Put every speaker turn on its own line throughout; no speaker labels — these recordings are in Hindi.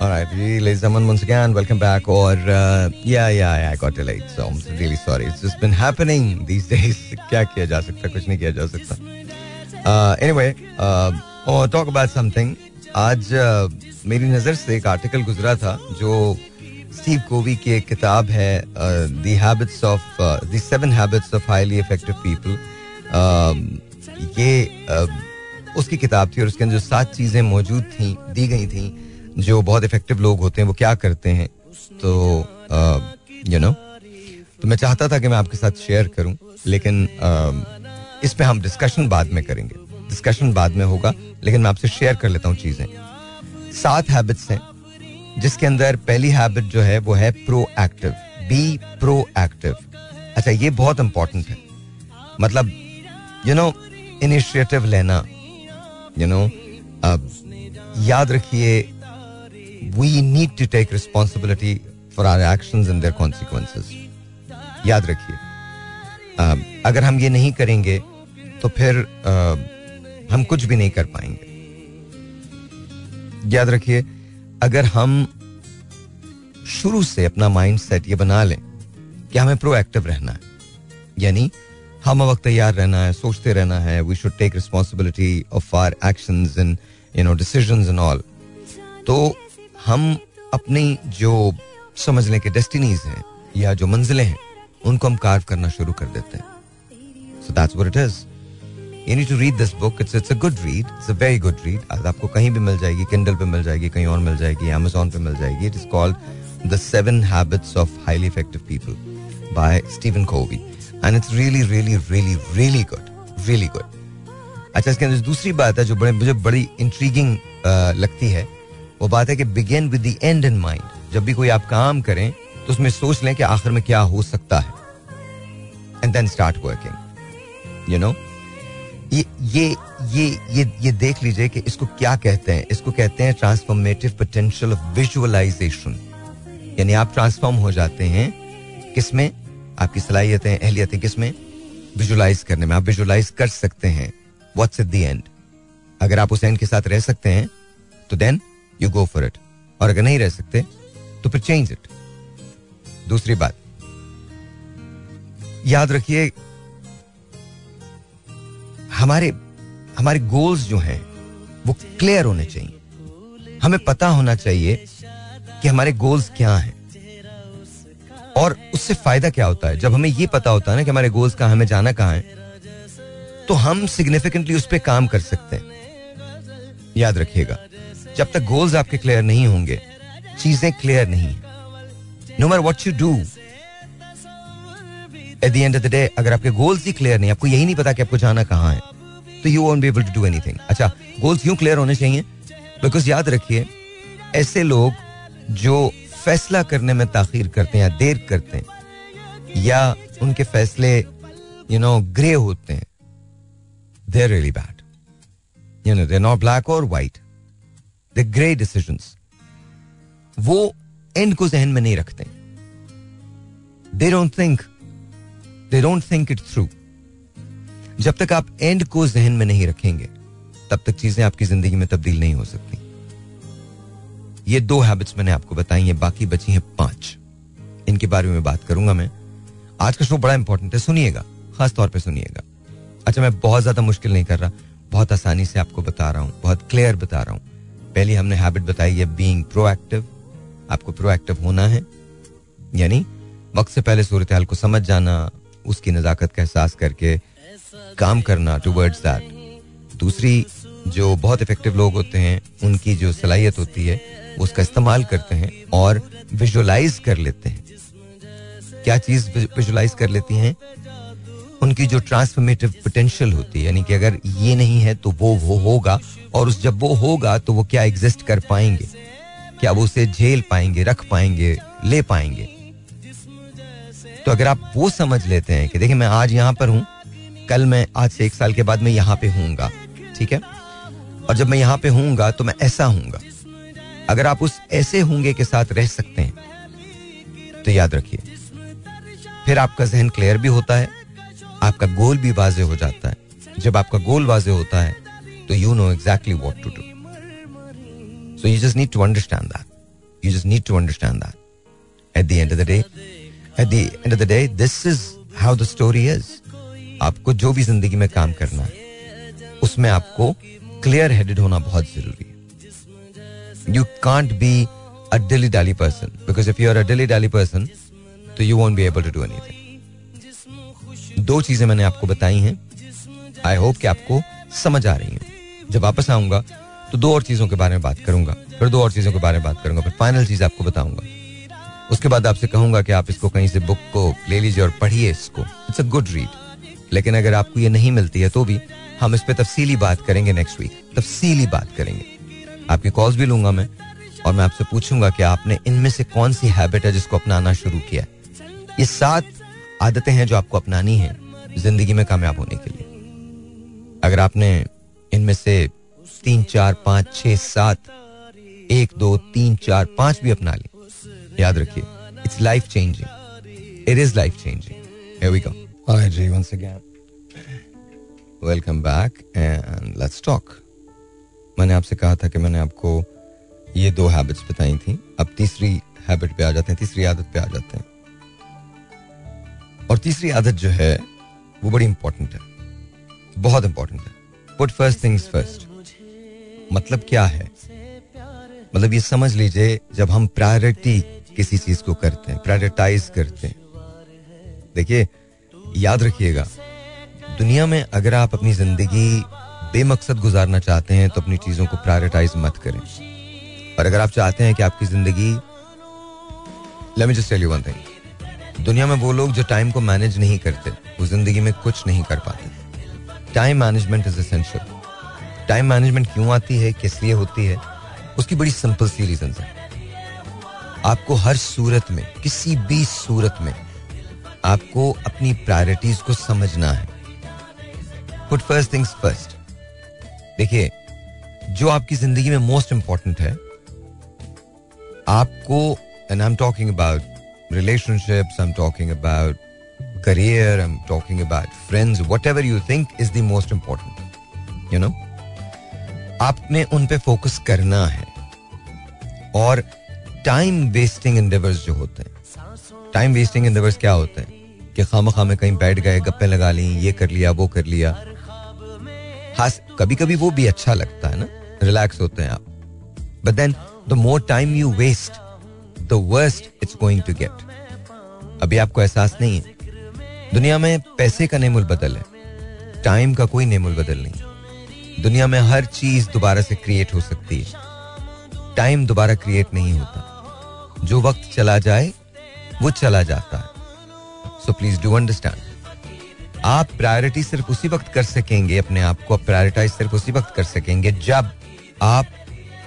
All right, ladies and gentlemen, once again, welcome back. Or uh, yeah, yeah, yeah, I got delayed, so I'm really sorry. It's just been happening these days. क्या किया जा सकता कुछ नहीं किया जा सकता. Uh, anyway, uh, oh, talk about something. आज uh, मेरी नज़र से एक आर्टिकल गुजरा था जो स्टीव कोवी की एक किताब है the habits of the seven habits of highly effective people ये uh, उसकी किताब थी और उसके अंदर जो सात चीज़ें मौजूद थी दी गई थी जो बहुत इफ़ेक्टिव लोग होते हैं, वो क्या करते हैं? तो यू नो तो मैं चाहता था कि मैं आपके साथ शेयर करूँ, लेकिन इस पे हम डिस्कशन बाद में करेंगे। डिस्कशन बाद में होगा, लेकिन मैं आपसे शेयर कर लेता हूँ चीज़ें। सात हैबिट्स हैं, जिसके अंदर पहली हैबिट जो है, वो है proactive be proactive अच्छा ये बहुत इंपॉर्टेंट है। मतलब यू नो इनिशिएटिव लेना यू नो अब याद रखिए we need to take responsibility for our action and their consequences याद रखिए। अगर हम ये नहीं करेंगे तो फिर uh, हम कुछ भी नहीं कर पाएँगे। याद रखिए अगर हम शुरू से अपना माइंड सेट ये बना लें कि हमें प्रोएक्टिव रहना है यानी हम वक्त तैयार रहना है सोचते रहना है we should take responsibility of our action and you know decision and all तो हम अपनी जो समझ लें कि डेस्टिनीज हैं या जो मंजिलें हैं, उनको हम कार्व करना शुरू कर देते हैं। So that's what it is you need to read this book it's it's a good read it's a very good read आपको कहीं भी मिल जाएगी किंडल पे मिल जाएगी, कहीं और मिल जाएगी अमेजोन पे मिल जाएगी। It is called the seven habits of highly effective people by Steven Covey and it's really really really really good really good अच्छा इसके अंदर दूसरी बात है जो बड़े, मुझे बड़ी इंट्रीगिंग लगती है। वो बात है कि begin with the end in mind जब भी कोई आप काम करें तो उसमें सोच लें कि आखिर में क्या हो सकता है। And then start working you know ये ये ये ये ये देख लीजिए कि इसको क्या कहते हैं। इसको कहते हैं ट्रांसफॉर्मेटिव पोटेंशियल ऑफ़ विजुअलाइजेशन यानी आप ट्रांसफॉर्म हो जाते हैं किसमें? आपकी सलाहियतें, अहलियतें किसमें? विजुलाइज करने में। आप विजुलाइज कर सकते हैं। व्हाट्स एट द एंड अगर आप उस एंड के साथ रह सकते हैं तो then you go for it और अगर नहीं रह सकते तो फिर चेंज इट दूसरी बात। याद रखिए, हमारे हमारे गोल्स जो हैं, वो क्लियर होने चाहिए। हमें पता होना चाहिए कि हमारे गोल्स क्या हैं। और उससे फ़ायदा क्या होता है? जब हमें ये पता होता है ना कि हमारे गोल्स कहाँ हमें जाना कहाँ है तो हम सिग्निफिकेंटली उस पर काम कर सकते हैं। याद रखिएगा। जब तक गोल्स आपके क्लियर नहीं होंगे, चीज़ें क्लियर नहीं no matter what you do at the end of the day अगर आपके गोल्स ही क्लियर नहीं, आपको यही नहीं पता कि आपको जाना कहाँ है तो you won't be able to do anything अच्छा गोल्स यूँ क्लियर होने चाहिए? बिकॉज़ याद रखिए, ऐसे लोग जो फैसला करने में ताखिर करते हैं या देर करते हैं, या उनके फैसले यू नो ग्रे होते हैं they're really bad you know they're not black और वाइट द ग्रे डिसीज़न वो एंड को जहन में नहीं रखते। They don't think they don't think it through जब तक आप एंड को जहन में नहीं रखेंगे, तब तक चीज़ें आपकी ज़िंदगी में तब्दील नहीं हो सकती। ये दो हैबिट्स मैंने आपको बताई हैं, बाकी बची हैं पाँच। इनके बारे में बात करूँगा मैं। आज का शो बड़ा इंपॉर्टेंट है, सुनिएगा, खास तौर पे सुनिएगा। अच्छा मैं बहुत ज़्यादा मुश्किल नहीं कर रहा, बहुत आसानी से आपको बता रहा हूँ, बहुत क्लियर बता रहा हूँ। पहली हमने हैबिट बताई है बीइंग प्रोएक्टिव आपको प्रोएक्टिव होना है। यानी, वक्त से पहले सूरत हाल को समझ जाना, उसकी नज़ाकत का एहसास करके काम करना टूवर्ड्स दैट दूसरी, जो बहुत इफ़ेक्टिव लोग होते हैं, उनकी जो सलाहियत होती है, वो उसका इस्तेमाल करते हैं और विजुलाइज कर लेते हैं। क्या चीज़ विजुलाइज कर लेती हैं? उनकी जो ट्रांसफॉर्मेटिव पोटेंशियल होती है, यानी कि अगर ये नहीं है तो वो वो होगा, और उस जब वो होगा तो वो क्या एग्जिस्ट कर पाएँगे? क्या वो उसे झेल पाएँगे, रख पाएँगे, ले पाएँगे? तो अगर आप वो समझ लेते हैं कि देखिए, मैं आज यहाँ पर हूँ, कल मैं आज से एक साल के बाद मैं यहाँ पे हूँगा ठीक है? और जब मैं यहाँ पे हूँगा तो मैं ऐसा हूँगा अगर आप उस ऐसे होंगे के साथ रह सकते हैं तो याद रखिए, फिर आपका जहन क्लियर भी होता है आपका गोल भी वाजे हो जाता है। जब आपका गोल वाजे होता है तो you know exactly what to do so you just need to understand that you just need to understand that at the end of the day at the end of the day this is how the story is आपको जो भी ज़िंदगी में काम करना है, उसमें आपको क्लियर हेडेड होना बहुत ज़रूरी है। You can't be a dilly dally person because if you are a dilly dally person तो you won't be able to do anything दो चीज़ें मैंने आपको बताई हैं। आई होप कि आपको समझ आ रही है। जब वापस आऊँगा तो दो और चीज़ों के बारे में बात करूँगा। फिर दो और चीज़ों के बारे में बात करूँगा, फिर फाइनल चीज़ आपको बताऊँगा। उसके बाद आपसे कहूँगा कि आप इसको कहीं से बुक को ले लीजिए और पढ़िए इसको। इट्स अ गुड रीड लेकिन अगर आपको ये नहीं मिलती है तो भी हम इस पर तफसीली बात करेंगे नेक्स्ट वीक तफसीली बात करेंगे। आपकी कॉल्स भी लूँगा मैं, और मैं आपसे पूछूँगा कि आपने इनमें से कौन सी हैबिट है जिसको अपनाना शुरू किया ये सात आदतें हैं जो आपको अपनानी है ज़िंदगी में कामयाब होने के लिए अगर आपने इनमें से तीन चार पाँच छह सात एक दो तीन चार पाँच भी अपना ली याद रखिए it's life changing it is life changing Here we go. Hi, Jay, once again. Welcome back and let's talk. मैंने आपसे कहा था कि मैंने आपको ये दो हैबिट्स बताई थी अब तीसरी हैबिट पे आ जाते हैं तीसरी आदत पे आ जाते हैं और तीसरी आदत जो है, वो बड़ी इंपॉर्टेंट है। बहुत इंपॉर्टेंट है। पुट फ़र्स्ट थिंग्स फ़र्स्ट मतलब क्या है? मतलब ये समझ लीजिए, जब हम प्रायोरिटी किसी चीज़ को करते हैं प्रायोरिटाइज करते हैं। देखिए, याद रखिएगा, दुनिया में अगर आप अपनी ज़िंदगी बेमकसद गुजारना चाहते हैं तो अपनी चीज़ों को प्रायोरिटाइज मत करें। और अगर आप चाहते हैं कि आपकी ज़िंदगी let me just tell you one thing दुनिया में वो लोग जो टाइम को मैनेज नहीं करते, वो ज़िंदगी में कुछ नहीं कर पाते। Time management is essential time management क्यों आती है, किस लिए होती है, उसकी बड़ी सिंपल सी रीजन है। आपको हर सूरत में, किसी भी सूरत में, आपको अपनी प्रायोरिटीज को समझना है। पुट फ़र्स्ट थिंग्स फ़र्स्ट देखिए, जो आपकी ज़िंदगी में मोस्ट इंपॉर्टेंट है, आपको and I am talking about talking about career I am talking about friends whatever you think is the most important you know आपने उन पे फोकस करना है और टाइम वेस्टिंग इंडेवर्स जो होते हैं टाइम वेस्टिंग इंडेवर्स क्या होते हैं? कि खाम खामे कहीं बैठ गए, गप्पे लगा ली, ये कर लिया, वो कर लिया। हाँ कभी कभी वो भी अच्छा लगता है ना? रिलैक्स होते हैं आप। But then the more time you waste the worst it's going to get अभी आपको एहसास नहीं है। दुनिया में पैसे का नेमुल बदल है। टाइम का कोई नेमुल बदल नहीं। दुनिया में हर चीज़ दोबारा से क्रिएट हो सकती है। टाइम दोबारा क्रिएट नहीं होता। जो वक्त चला जाए, वो चला जाता है। सो प्लीज़ डू अंडरस्टैंड आप प्रायोरिटी सिर्फ़ उसी वक्त कर सकेंगे, अपने आप को प्रायोरिटाइज सिर्फ़ उसी वक्त कर सकेंगे, जब आप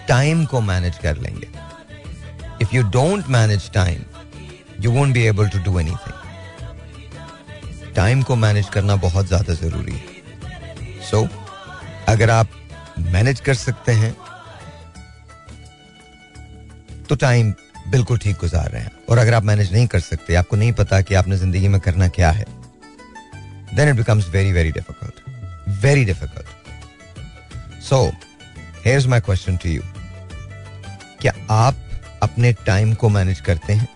टाइम को मैनेज कर लेंगे। If you don't manage time you won't be able to do anything time को मैनेज करना बहुत ज़्यादा ज़रूरी है। सो so, अगर आप मैनेज कर सकते हैं तो टाइम बिल्कुल ठीक गुजार रहे हैं। और अगर आप मैनेज नहीं कर सकते आपको नहीं पता कि आपने ज़िंदगी में करना क्या है then it becomes very very difficult very difficult so here my question to you क्या आप अपने टाइम को मैनेज करते हैं?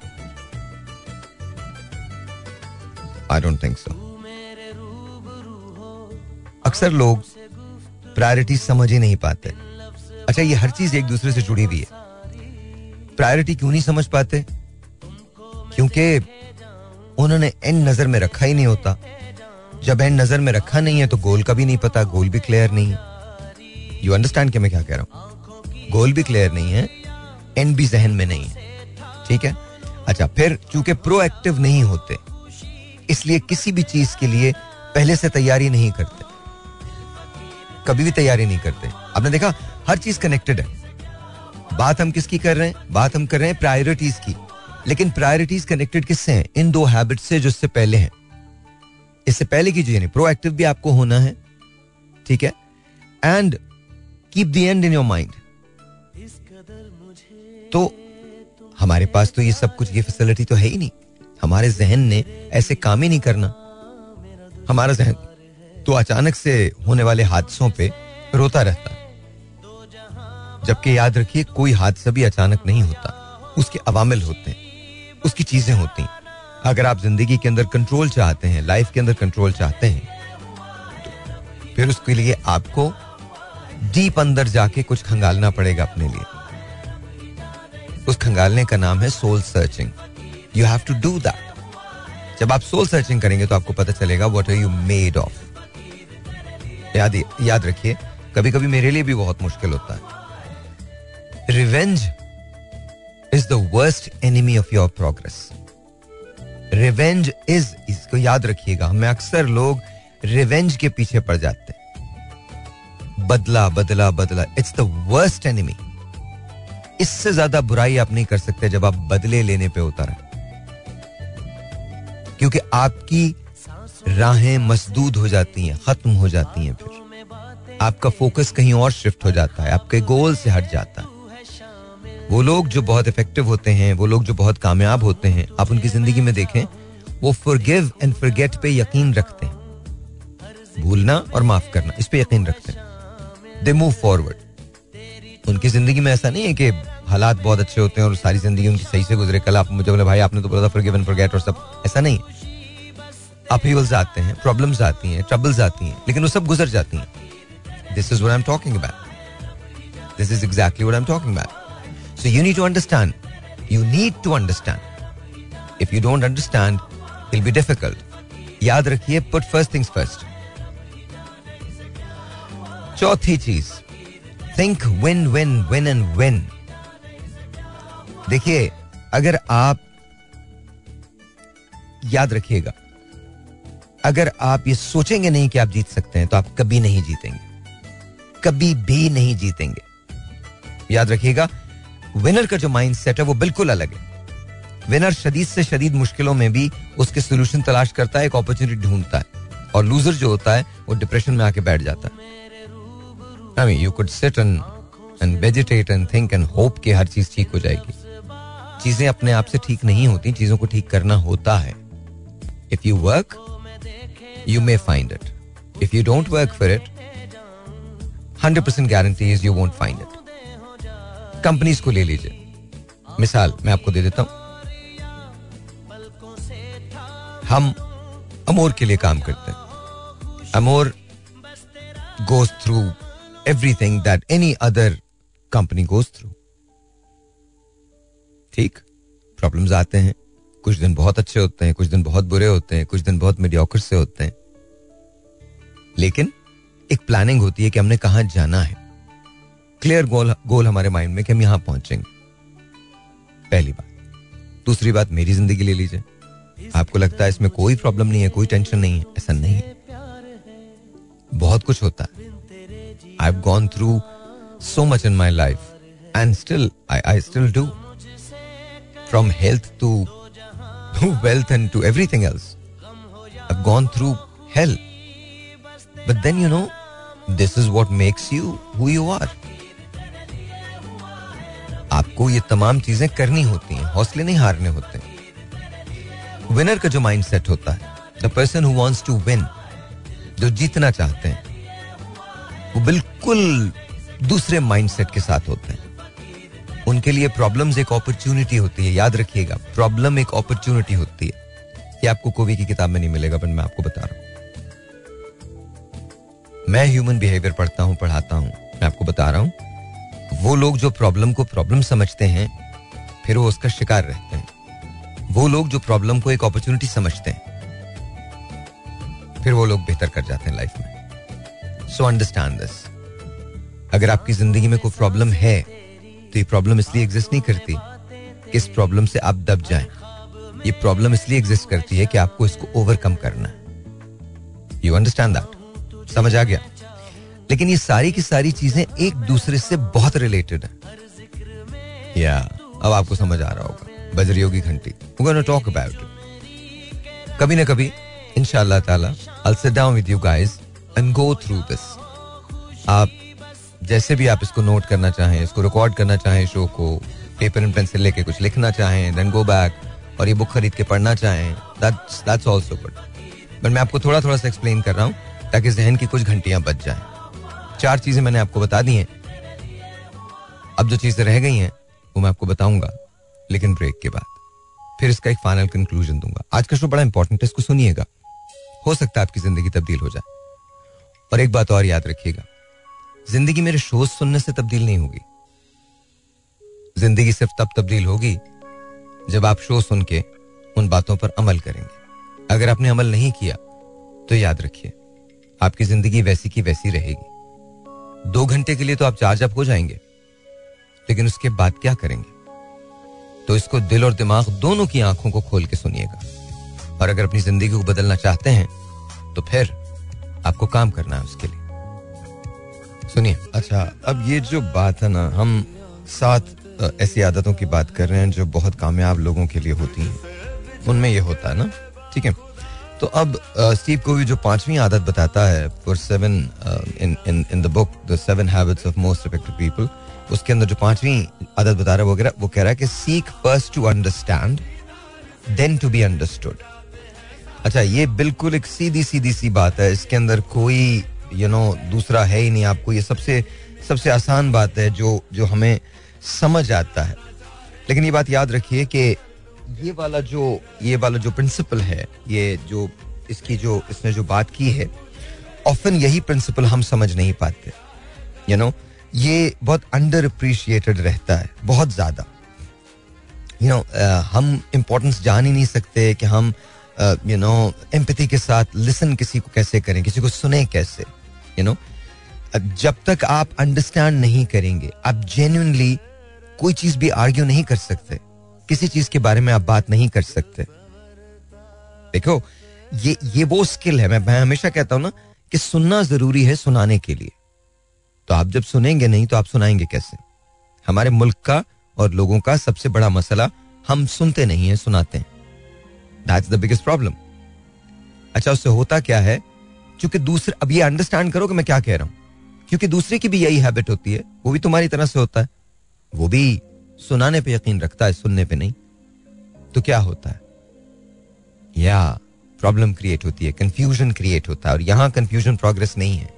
आई डोंट थिंक सो अक्सर लोग प्रायोरिटी समझ ही नहीं पाते। अच्छा ये हर चीज़ एक दूसरे से जुड़ी हुई है। प्रायोरिटी क्यों नहीं समझ पाते? क्योंकि उन्होंने एंड नज़र में रखा ही नहीं होता। जब एंड नज़र में रखा नहीं है तो गोल का भी नहीं पता गोल भी क्लियर नहीं है। यू अंडरस्टैंड कि मैं क्या कह रहा हूँ? गोल भी क्लियर नहीं है। एंड भी जहन में नहीं है। ठीक है? अच्छा फिर चूँकि प्रोएक्टिव नहीं होते, इसलिए किसी भी चीज़ के लिए पहले से तैयारी नहीं करते। कभी भी तैयारी नहीं करते। आपने देखा, हर चीज़ कनेक्टेड है। बात हम किसकी कर रहे हैं? बात हम कर रहे हैं प्रायोरिटीज की। लेकिन प्रायोरिटीज कनेक्टेड किससे हैं? इन दो हैबिट से जो इससे पहले हैं। इससे पहले की जो प्रोएक्टिव भी आपको होना है। ठीक है? And keep the end in your mind तो हमारे पास तो ये सब कुछ, ये फैसिलिटी तो है ही नहीं। हमारे जहन ने ऐसे काम ही नहीं करना। हमारा जहन तो अचानक से होने वाले हादसों पे रोता रहता। जबकि याद रखिए, कोई हादसा भी अचानक नहीं होता। उसके अवामिल होते हैं, उसकी चीज़ें होती हैं। अगर आप ज़िंदगी के अंदर कंट्रोल चाहते हैं लाइफ के अंदर कंट्रोल चाहते हैं तो फिर उसके लिए आपको डीप अंदर जाके कुछ खंगालना पड़ेगा अपने लिए। उस खंगालने का नाम है soul searching you have to do that जब आप सोल सर्चिंग करेंगे तो आपको पता चलेगा what are you made of याद याद रखिए कभी कभी मेरे लिए भी बहुत मुश्किल होता है. Revenge is the worst enemy of your progress revenge is इसको याद रखिएगा, हमें अक्सर लोग रिवेंज के पीछे पड़ जाते हैं. बदला बदला बदला. इट्स द वर्स्ट एनिमी इससे ज़्यादा बुराई आप नहीं कर सकते जब आप बदले लेने पे उतर क्योंकि आपकी राहें मसदूद हो जाती हैं, खत्म हो जाती हैं फिर। आपका फोकस कहीं और शिफ्ट हो जाता है, आपके गोल से हट जाता है। वो लोग जो बहुत इफ़ेक्टिव होते हैं, वो लोग जो बहुत कामयाब होते हैं, आप उनकी ज़िंदगी में देखें, वो फॉरगिव एंड फॉरगेट पे यकीन रखते हैं। भूलना और माफ़ करना, इस पे यकीन रखते हैं। दे मूव फॉरवर्ड उनकी ज़िंदगी में ऐसा नहीं है कि हालात बहुत अच्छे होते हैं और सारी ज़िंदगी उनकी सही से गुजरे। कल आप मुझे बोले, भाई, आपने तो बोला था फॉरगिव एंड फॉरगेट और सब। ऐसा नहीं अपीवल्स आते हैं प्रॉब्लम्स आती हैं ट्रबल्स आती हैं, लेकिन वो सब गुजर जाती हैं। This is what I am talking about this is exactly what I am talking about so you need to understand you need to understand if you don't understand will be difficult याद रखिए पुट फ़र्स्ट थिंग्स फ़र्स्ट चौथी चीज़ think win win win and win देखिए, अगर आप याद रखिएगा, अगर आप ये सोचेंगे नहीं कि आप जीत सकते हैं तो आप कभी नहीं जीतेंगे। कभी भी नहीं जीतेंगे। याद रखिएगा विनर का जो माइंड सेट है, वो बिल्कुल अलग है। विनर शदीद से शदीद मुश्किलों में भी उसके सोल्यूशन तलाश करता है, एक अपॉर्चुनिटी ढूंढता है। और लूजर जो होता है, वो डिप्रेशन में आके बैठ जाता है। I mean you could sit and and vegetate and think and hope कि हर चीज़ ठीक हो जाएगी। चीज़ें अपने आप से ठीक नहीं होती चीज़ों को ठीक करना होता है। If you work you may find it if you don't work for it, 100% guarantee is you won't find it companies को ले लीजिए। मिसाल मैं आपको दे देता हूँ। हम अमोर के लिए काम करते हैं। अमोर goes through everything that any other company goes through ठीक? प्रॉब्लम्स आते हैं। कुछ दिन बहुत अच्छे होते हैं, कुछ दिन बहुत बुरे होते हैं, कुछ दिन बहुत मीडियोकर से होते हैं। लेकिन एक प्लानिंग होती है कि हमने कहा जाना है। क्लियर गोल गोल हमारे माइंड में कि हम यहाँ पहुँचेंगे। पहली बात। दूसरी बात, मेरी ज़िंदगी ले लीजिए। आपको लगता है इसमें कोई प्रॉब्लम नहीं है, कोई टेंशन नहीं है, ऐसा नहीं है। बहुत कुछ होता है। I have gone through so much in my life and still I I still do from health to wealth and to everything else. I've gone through hell. But then you know, this is what makes you who you are. आपको ये तमाम चीज़ें करनी होती हैं हौसले नहीं हारने होते विनर का जो माइंड सेट होता है the person who wants to win जो जीतना चाहते हैं वो बिल्कुल दूसरे माइंडसेट के साथ होते हैं। उनके लिए प्रॉब्लम्स एक अपॉर्चुनिटी होती है, याद रखिएगा। प्रॉब्लम एक अपॉर्चुनिटी होती है ये आपको कोवी की किताब में नहीं मिलेगा, पर मैं आपको बता रहा हूँ। मैं ह्यूमन बिहेवियर पढ़ता हूँ, पढ़ाता हूँ, मैं आपको बता रहा हूँ। वो लोग जो प्रॉब्लम को प्रॉब्लम समझते हैं, फिर वो उसका शिकार रहते हैं। वो लोग जो प्रॉब्लम को एक अपॉर्चुनिटी समझते हैं, फिर वो लोग बेहतर कर जाते हैं लाइफ में। सो अंडरस्टैंड दिस अगर आपकी ज़िंदगी में कोई प्रॉब्लम है तो ये प्रॉब्लम इसलिए एग्जिस्ट नहीं करती कि इस प्रॉब्लम से आप दब जाएँ। ये प्रॉब्लम इसलिए एग्जिस्ट करती है कि आपको इसको ओवरकम करना है। यू अंडरस्टैंड दैट समझ आ गया? लेकिन ये सारी की सारी चीज़ें एक दूसरे से बहुत रिलेटेड है। या अब आपको समझ आ रहा होगा। बजरी योगी घंटी टॉक अबाउट कभी ना कभी इंशाल्लाह and go through this. आप जैसे भी आप इसको नोट करना चाहें, इसको रिकॉर्ड करना चाहें शो को पेपर एंड पेंसिल लेके कुछ लिखना चाहें देन गो बैक और ये बुक खरीद के पढ़ना चाहें that's that's also good but मैं आपको थोड़ा थोड़ा सा एक्सप्लेन कर रहा हूँ ताकि जहन की कुछ घंटियाँ बच जाएँ। चार चीज़ें मैंने आपको बता दी हैं। अब जो चीज़ें रह गई हैं, वो मैं आपको बताऊँगा, लेकिन ब्रेक के बाद। फिर इसका एक फाइनल कंक्लूजन दूँगा। आज का शो बड़ा इंपॉर्टेंट है, इसको सुनिएगा। हो सकता है आपकी ज़िंदगी तब्दील हो जाए। और एक बात और याद रखिएगा। ज़िंदगी मेरे शोज़ सुनने से तब्दील नहीं होगी। ज़िंदगी सिर्फ़ तब तब्दील होगी जब आप शो सुन के उन बातों पर अमल करेंगे। अगर आपने अमल नहीं किया तो याद रखिए, आपकी ज़िंदगी वैसी की वैसी रहेगी। दो घंटे के लिए तो आप चार्ज अप हो जाएँगे, लेकिन उसके बाद क्या करेंगे? तो इसको दिल और दिमाग दोनों की आँखों को खोल के सुनिएगा। और अगर अपनी ज़िंदगी को बदलना चाहते हैं तो फिर आपको काम करना है उसके लिए। सुनिए। अच्छा अब ये जो बात है ना, हम सात ऐसी आदतों की बात कर रहे हैं जो बहुत कामयाब लोगों के लिए होती हैं। उनमें ये होता है ना, ठीक है? तो अब स्टीव को भी जो पांचवी आदत बताता है for seven in in the book the seven habits of most effective people उसके अंदर जो पांचवी आदत बता रहा है, वो कह रहा है कि seek first to understand then to be understood अच्छा ये बिल्कुल एक सीधी सीधी सी बात है। इसके अंदर कोई यू नो दूसरा है ही नहीं। आपको ये सबसे सबसे आसान बात है जो जो हमें समझ आता है। लेकिन ये बात याद रखिए कि ये वाला जो, ये वाला जो प्रिंसिपल है, ये जो, इसकी जो, इसने जो बात की है ऑफन यही प्रिंसिपल हम समझ नहीं पाते। यू नो ये बहुत अंडर अप्रिशिएटेड रहता है, बहुत ज़्यादा। यू नो हम इम्पोर्टेंस जान ही नहीं सकते कि हम यू नो एम्पति के साथ लिसन किसी को कैसे करें किसी को सुने कैसे यू you नो know? जब तक आप अंडरस्टैंड नहीं करेंगे आप जेन्यनली कोई चीज़ भी आर्ग्यू नहीं कर सकते किसी चीज़ के बारे में आप बात नहीं कर सकते। देखो ये ये वो स्किल है मैं, मैं हमेशा कहता हूँ ना कि सुनना ज़रूरी है सुनाने के लिए। तो आप जब सुनेंगे नहीं तो आप सुनाएँगे कैसे? हमारे मुल्क का और लोगों का सबसे बड़ा मसला हम सुनते नहीं है सुनाते हैं। दैट्स द बिगेस्ट प्रॉब्लम अच्छा उससे होता क्या है? क्योंकि दूसरे, अब ये अंडरस्टैंड करो कि मैं क्या कह रहा हूँ। क्योंकि दूसरे की भी यही हैबिट होती है। वो भी तुम्हारी तरह से होता है। वो भी सुनाने पे यकीन रखता है, सुनने पे नहीं। तो क्या होता है? या प्रॉब्लम क्रिएट होती है कंफ्यूजन क्रिएट होता है। और यहाँ कंफ्यूजन प्रोग्रेस नहीं है।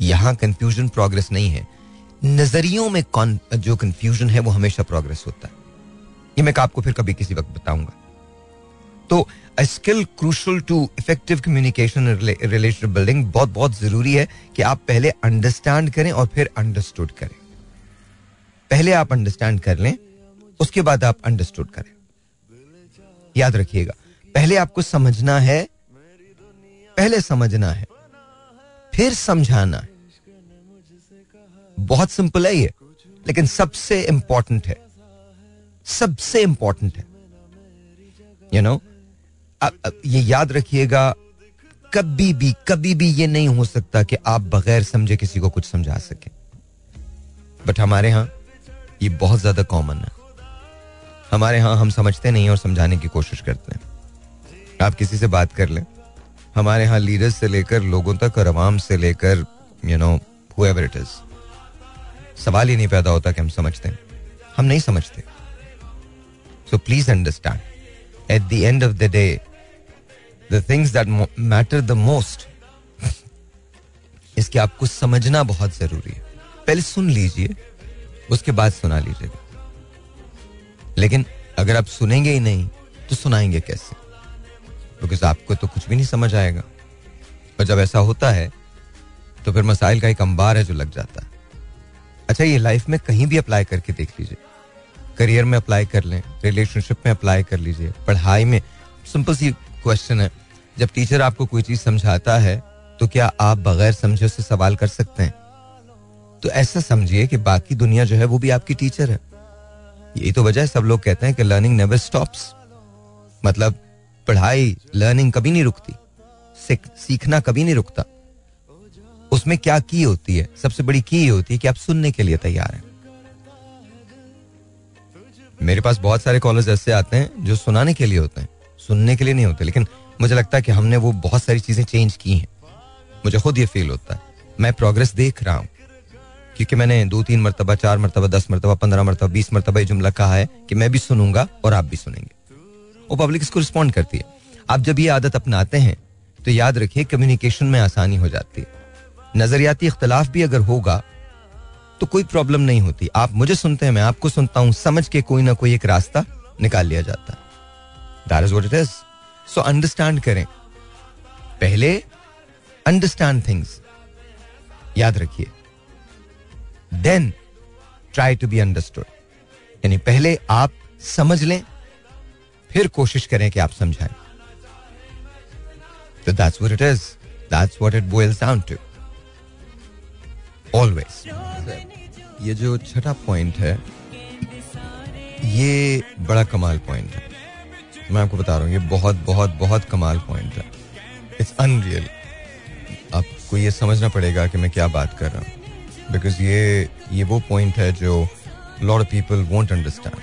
यहाँ कंफ्यूजन प्रोग्रेस नहीं है। नजरियों में जो कंफ्यूजन है, वो हमेशा प्रोग्रेस होता है। ये मैं आपको फिर कभी किसी वक्त बताऊँगा। तो skill crucial to effective communication relationship building बहुत बहुत ज़रूरी है कि आप पहले अंडरस्टैंड करें और फिर अंडरस्टूड करें। पहले आप अंडरस्टैंड कर लें, उसके बाद आप अंडरस्टूड करें। याद रखिएगा, पहले आपको समझना है, पहले समझना है, फिर समझाना है। बहुत सिंपल है ये, लेकिन सबसे इंपॉर्टेंट है। सबसे इंपॉर्टेंट है। यू नो ये याद रखिएगा, कभी भी कभी भी ये नहीं हो सकता कि आप बगैर समझे किसी को कुछ समझा सके। बट हमारे यहाँ ये बहुत ज़्यादा कॉमन है। हमारे यहाँ हम समझते नहीं और समझाने की कोशिश करते हैं। आप किसी से बात कर लें। हमारे यहाँ लीडर्स से लेकर, लोगों तक और अवाम से लेकर you know whoever it is सवाल ही नहीं पैदा होता कि हम समझते हैं। हम नहीं समझते। So please understand at the end of the day the things that matter the most इसके आपको समझना बहुत ज़रूरी है। पहले सुन लीजिए, उसके बाद सुना लीजिएगा। लेकिन अगर आप सुनेंगे ही नहीं तो सुनाएँगे कैसे? बिकॉज़ आपको तो कुछ भी नहीं समझ आएगा। और जब ऐसा होता है तो फिर मसाइल का एक अंबार है जो लग जाता है। अच्छा ये लाइफ में कहीं भी अप्लाई करके देख लीजिए। करियर में अप्लाई कर लें, रिलेशनशिप में अप्लाई कर लीजिए, पढ़ाई में। सिंपल सी क्वेश्चन है, जब टीचर आपको कोई चीज़ समझाता है तो क्या आप बगैर समझे उससे सवाल कर सकते हैं? तो ऐसा समझिए कि बाकी दुनिया जो है, वो भी आपकी टीचर है। यही तो वजह है, सब लोग कहते हैं कि लर्निंग नेवर स्टॉप्स मतलब पढ़ाई लर्निंग कभी नहीं रुकती सीखना कभी नहीं रुकता। उसमें क्या की होती है? सबसे बड़ी की होती है कि आप सुनने के लिए तैयार हैं। मेरे पास बहुत सारे कॉलेज ऐसे आते हैं जो सुनाने के लिए होते हैं। सुनने के लिए नहीं होते, लेकिन मुझे लगता है कि हमने वो बहुत सारी चीज़ें चेंज की हैं। मुझे खुद ये फील होता है। मैं प्रोग्रेस देख रहा हूँ। क्योंकि मैंने दो तीन मरतबा, चार मरतबा, दस मरतबा, पंद्रह मरतबा, बीस मरतबा ये जुमला कहा है कि मैं भी सुनूँगा और आप भी सुनेंगे। वो पब्लिक इसको रिस्पॉन्ड करती है। आप जब ये आदत अपनाते हैं तो याद रखिए कम्युनिकेशन में आसानी हो जाती है। नजरियाती इख्तलाफ भी अगर होगा तो कोई प्रॉब्लम नहीं होती। आप मुझे सुनते हैं, मैं आपको सुनता हूँ। समझ के कोई ना कोई एक रास्ता निकाल लिया जाता है। That is what it is so understand करें। पहले अंडरस्टैंड थिंग्स याद रखिए। Then try to be understood यानी पहले आप समझ लें, फिर कोशिश करें कि आप समझाएँ। तो that's what it is that's what it boils down to always ये जो छठा पॉइंट है ये बड़ा कमाल पॉइंट है। मैं आपको बता रहा हूँ ये बहुत बहुत बहुत कमाल पॉइंट है। इट्स अनरियल आपको ये समझना पड़ेगा कि मैं क्या बात कर रहा हूँ। बिकॉज़ ये ये वो पॉइंट है जो lot of people won't understand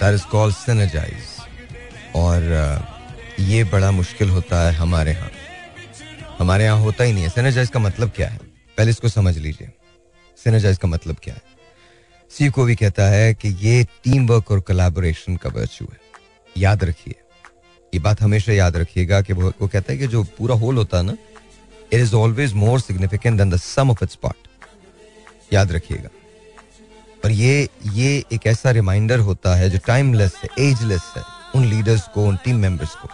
that is called synergize और uh, ये बड़ा मुश्किल होता है हमारे यहाँ। हमारे यहाँ होता ही नहीं है। सिनर्जाइज का मतलब क्या है? पहले इसको समझ लीजिए। सिनर्जाइज का मतलब क्या है? सी को भी कहता है कि ये टीम वर्क और कोलैबोरेशन का वर्च्यू है। याद रखिए। ये बात हमेशा याद रखिएगा कि वो, वो कहता है कि जो पूरा होल होता है ना it is always more significant than the sum of its part याद रखिएगा। और ये ये एक ऐसा रिमाइंडर होता है जो टाइमलेस है एजलेस है उन लीडर्स को उन टीम मेंबर्स को।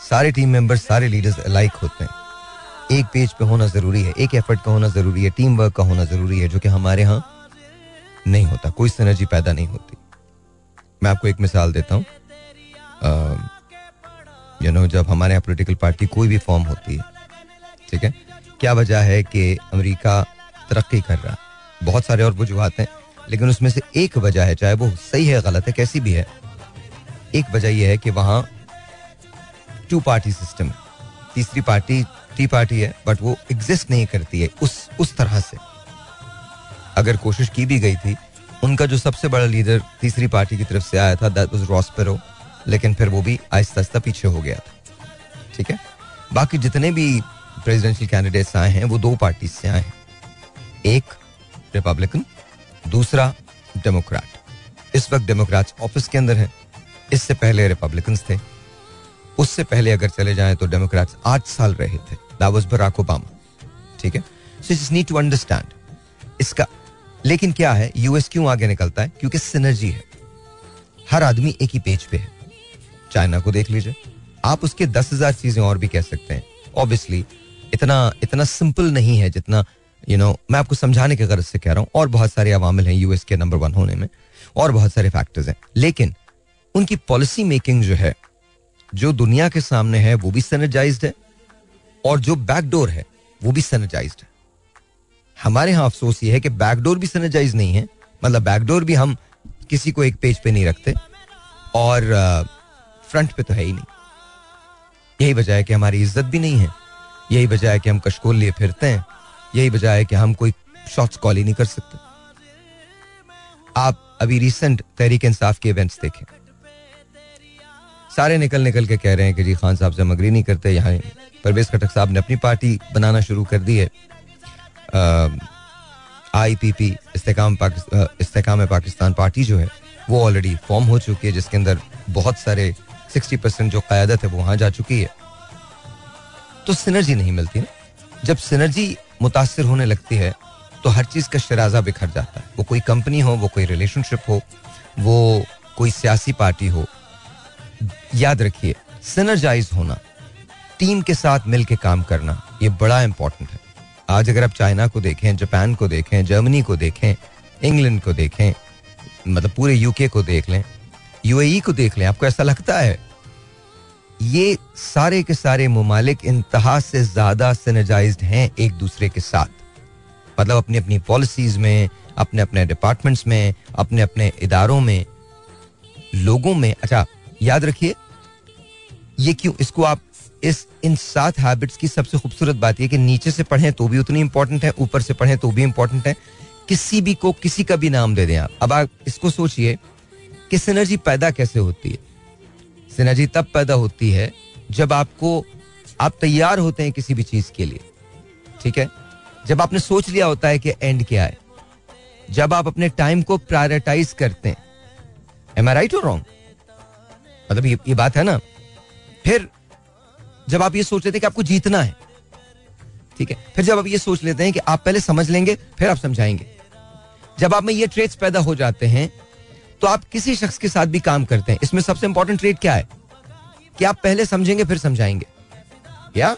सारे टीम मेंबर्स सारे लीडर्स अलाइक होते हैं। एक पेज पे होना ज़रूरी है, एक एफर्ट का होना ज़रूरी है टीम वर्क का होना ज़रूरी है, जो कि हमारे यहाँ नहीं होता, कोई सिनर्जी पैदा नहीं होती। मैं आपको एक मिसाल देता हूँ। यू नो जब हमारे यहाँ पोलिटिकल पार्टी कोई भी फॉर्म होती है, ठीक है? क्या वजह है कि अमेरिका तरक्की कर रहा है? बहुत सारे और वजूहत हैं, लेकिन उसमें से एक वजह है, चाहे वो सही है, गलत है, कैसी भी है, एक वजह यह है कि वहाँ टू पार्टी सिस्टम तीसरी पार्टी टी पार्टी है बट वो एग्जिस्ट नहीं करती है उस उस तरह से। अगर कोशिश की भी गई थी, उनका जो सबसे बड़ा लीडर तीसरी पार्टी की तरफ़ से आया था दैट वाज रॉस्पेरो लेकिन फिर वो भी आहिस्ता आहिस्ता पीछे हो गया था। ठीक है? बाकी जितने भी प्रेसिडेंशियल कैंडिडेट्स आए हैं, वो दो पार्टी से आए हैं। एक रिपब्लिकन दूसरा डेमोक्रेट इस वक्त डेमोक्रेट्स ऑफ़िस के अंदर हैं। इससे पहले रिपब्लिकन थे। उससे पहले अगर चले जाए तो डेमोक्रेट्स आठ साल रहे थे। बराक ओबामा ठीक है? सो नीड टू अंडरस्टैंड इसका लेकिन क्या है? यूएस क्यों आगे निकलता है? क्योंकि सिनर्जी है। हर आदमी एक ही पेज पे है। चाइना को देख लीजिए। आप उसके दस हज़ार चीज़ें और भी कह सकते हैं। ऑब्वियसली इतना इतना सिंपल नहीं है जितना यू you नो know, मैं आपको समझाने के गरज से कह रहा हूँ। और बहुत सारे अवामिल हैं यूएस के नंबर वन होने में। और बहुत सारे फैक्टर्स हैं। लेकिन उनकी पॉलिसी मेकिंग जो है जो दुनिया के सामने है, वो भी सैनिटाइज है और जो बैकडोर है, वो भी सैनिटाइज है। हमारे यहाँ अफसोस ये है कि बैकडोर भी सैनिटाइज नहीं है। मतलब बैकडोर भी हम किसी को एक पेज पे नहीं रखते और फ्रंट पे तो है ही नहीं। यही वजह है कि हमारी इज़्ज़त भी नहीं है। यही वजह है कि हम कशकोल लिए फिरते हैं। यही वजह है कि हम कोई शॉर्ट्स कॉल ही नहीं कर सकते। आप अभी रिसेंट तहरीक इंसाफ के इवेंट्स देखें। सारे निकल निकल के कह रहे हैं कि जी खान साहब से हम अग्री नहीं करते। यहाँ परवेज खटक साहब ने अपनी पार्टी बनाना शुरू कर दी है। I P P Istehkam Istehkam Pakistan party जो है, वो ऑलरेडी फॉर्म हो चुकी है, जिसके अंदर बहुत सारे सिक्सटी परसेंट जो क्यादत है, वो वहाँ जा चुकी है। तो सिनर्जी नहीं मिलती ना। जब सिनर्जी मुतासर होने लगती है तो हर चीज़ का शराजा बिखर जाता है। वो कोई कंपनी हो, वो कोई रिलेशनशिप हो, वो कोई सियासी पार्टी हो याद रखिए सिनर्जाइज होना टीम के साथ मिलकर काम करना, ये बड़ा इंपॉर्टेंट है। आज अगर आप चाइना को देखें, जापान को देखें, जर्मनी को देखें, इंग्लैंड को देखें मतलब पूरे यूके को देख लें यूएई को देख लें, आपको ऐसा लगता है? ये सारे के सारे ममालिक इंतहा से ज़्यादा सेनेजाइज हैं एक दूसरे के साथ। मतलब अपनी अपनी पॉलिसीज़ में अपने अपने डिपार्टमेंट्स में अपने अपने इदारों में, लोगों में अच्छा याद रखिए, ये क्यों? इसको आप इस, इन सात हैबिट्स की सबसे खूबसूरत बात यह कि नीचे से पढ़ें तो भी उतनी इंपॉर्टेंट है, ऊपर से पढ़ें तो भी इंपॉर्टेंट है। किसी भी को किसी का भी नाम दे दें आप। अब आप इसको सोचिए कि सिनर्जी पैदा कैसे होती है? सिनर्जी तब पैदा होती है जब आपको, आप तैयार होते हैं किसी भी चीज़ के लिए। ठीक है? जब आपने सोच लिया होता है कि एंड क्या है। जब आप अपने टाइम को प्रायोरिटाइज करते हैं। एम आई राइट और रॉन्ग मतलब ये, ये बात है ना? फिर जब आप ये सोच रहे थे कि आपको जीतना है ठीक है? फिर जब आप ये सोच लेते हैं कि आप पहले समझ लेंगे फिर आप समझाएँगे। जब आप में ये ट्रेड्स पैदा हो जाते हैं तो आप किसी शख्स के साथ भी काम करते हैं। इसमें सबसे इंपॉर्टेंट ट्रेड क्या है? कि आप पहले समझेंगे फिर समझाएँगे। क्या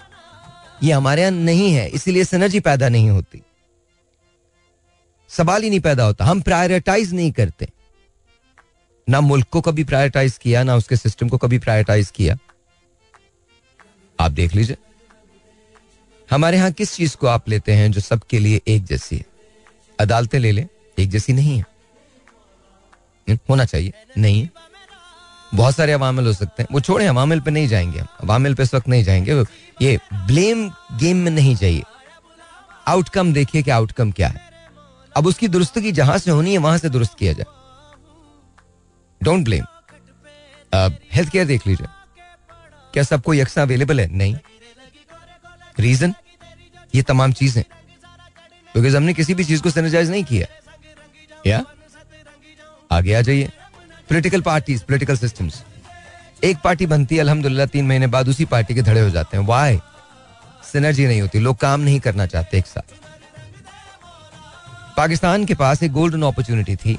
ये हमारे यहाँ नहीं है इसीलिए सिनर्जी पैदा नहीं होती। सवाल ही नहीं पैदा होता। हम प्रायोरिटाइज नहीं करते। ना मुल्क को कभी प्रायोरिटाइज किया ना उसके सिस्टम को कभी प्रायोरिटाइज किया। आप देख लीजिए। हमारे यहाँ किस चीज़ को आप लेते हैं जो सबके लिए एक जैसी है? अदालतें ले लें एक जैसी नहीं है। हम्म, होना चाहिए नहीं बहुत सारे अवामिल हो सकते हैं। वो छोड़े अवामिल पे नहीं जाएँगे हम। अवामिल पे इस वक्त नहीं जाएँगे। ये ब्लेम गेम में नहीं चाहिए। आउटकम देखिए कि आउटकम क्या है। अब उसकी दुरुस्तगी जहाँ से होनी है वहाँ से दुरुस्त किया जाए। डोंट ब्लेम हेल्थ केयर देख लीजिए। क्या सबको यकसा अवेलेबल है? नहीं। रीजन ये तमाम चीज़ें। बिकॉज़ हमने किसी भी चीज़ को सैनिटाइज नहीं किया। या? आगे आ जाइए। पॉलिटिकल पार्टीज़ पॉलिटिकल सिस्टम्स एक पार्टी बनती है अल्हम्दुलिल्लाह तीन महीने बाद उसी पार्टी के धड़े हो जाते हैं। वाई सिनर्जी नहीं होती। लोग काम नहीं करना चाहते एक साथ। पाकिस्तान के पास एक गोल्डन अपॉर्चुनिटी थी।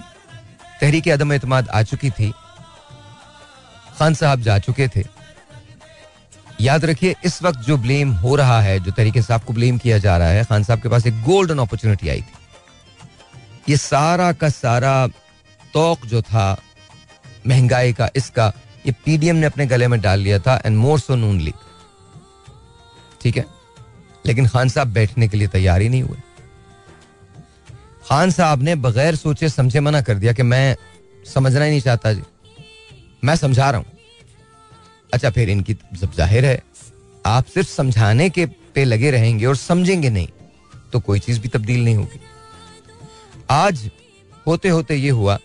तहरीक अदम एतमाद आ चुकी थी। खान साहब जा चुके थे। याद रखिए, इस वक्त जो ब्लेम हो रहा है, जो तरीके से आपको ब्लेम किया जा रहा है, खान साहब के पास एक गोल्डन अपॉर्चुनिटी आई थी। ये सारा का सारा तोक जो था, महँगाई का, इसका, ये पीडीएम ने अपने गले में डाल लिया था and more so Noon league ठीक है? लेकिन खान साहब बैठने के लिए तैयार ही नहीं हुए। खान साहब ने बगैर सोचे समझे मना कर दिया कि मैं समझना ही नहीं चाहता जी। मैं समझा रहा हूँ। अच्छा फिर इनकी जब ज़ाहिर है, आप सिर्फ़ समझाने के पे लगे रहेंगे और समझेंगे नहीं तो कोई चीज़ भी तब्दील नहीं होगी। आज होते होते ये हुआ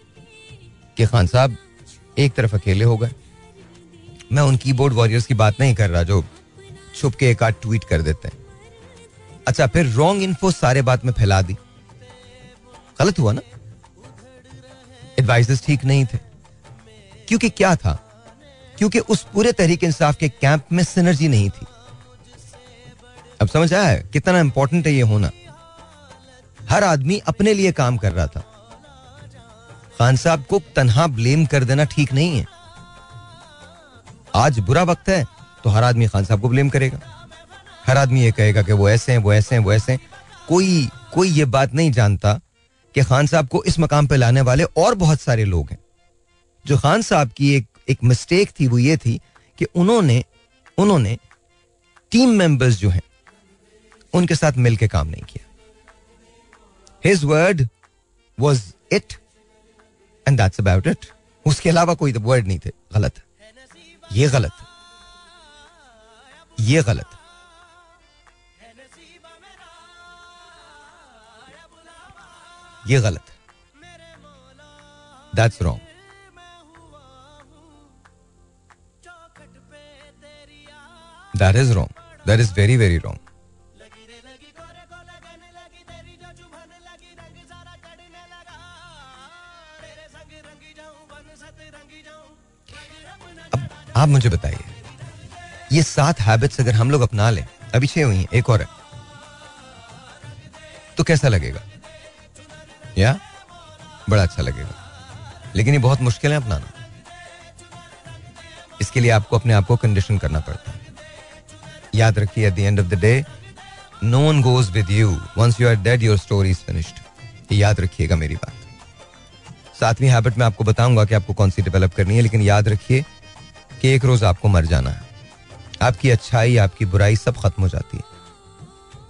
कि खान साहब एक तरफ़ अकेले हो गए। मैं उन कीबोर्ड वॉरियर्स की बात नहीं कर रहा जो छुप के एक आध ट्वीट कर देते हैं। अच्छा फिर रॉन्ग इन्फो सारे बात में फैला दी। गलत हुआ ना? एडवाइजर्स ठीक नहीं थे। क्योंकि क्या था? क्योंकि उस पूरे तहरीक इंसाफ के कैंप में सिनर्जी नहीं थी। अब समझ आया है, कितना इंपॉर्टेंट है ये होना। हर आदमी अपने लिए काम कर रहा था। खान साहब को तनहा ब्लेम कर देना ठीक नहीं है। आज बुरा वक्त है तो हर आदमी खान साहब को ब्लेम करेगा। हर आदमी ये कहेगा कि वो ऐसे हैं, वो ऐसे हैं, वो ऐसे हैं। कोई कोई ये बात नहीं जानता कि खान साहब को इस मकाम पे लाने वाले और बहुत सारे लोग हैं। जो खान साहब की एक एक मिस्टेक थी, वो ये थी कि उन्होंने उन्होंने टीम मेंबर्स जो हैं, उनके साथ मिलकर काम नहीं किया। His word was it and that's about it उसके अलावा कोई वर्ड नहीं थे। गलत। ये गलत। ये गलत। ये गलत है। That's wrong that is wrong that is very very wrong आप मुझे बताइए, ये सात हैबिट्स अगर हम लोग अपना लें, अभी छह हुई हैं, एक और है तो कैसा लगेगा? या? बड़ा अच्छा लगेगा। लेकिन ये बहुत मुश्किल है अपनाना। इसके लिए आपको अपने आप को कंडीशन करना पड़ता है। याद रखिए at the end of the day no one goes with you once you are dead your story is finished याद रखिएगा मेरी बात। सातवीं हैबिट में आपको बताऊँगा कि आपको कौन सी डेवलप करनी है, लेकिन याद रखिए कि एक रोज आपको मर जाना है। आपकी अच्छाई, आपकी बुराई सब खत्म हो जाती है।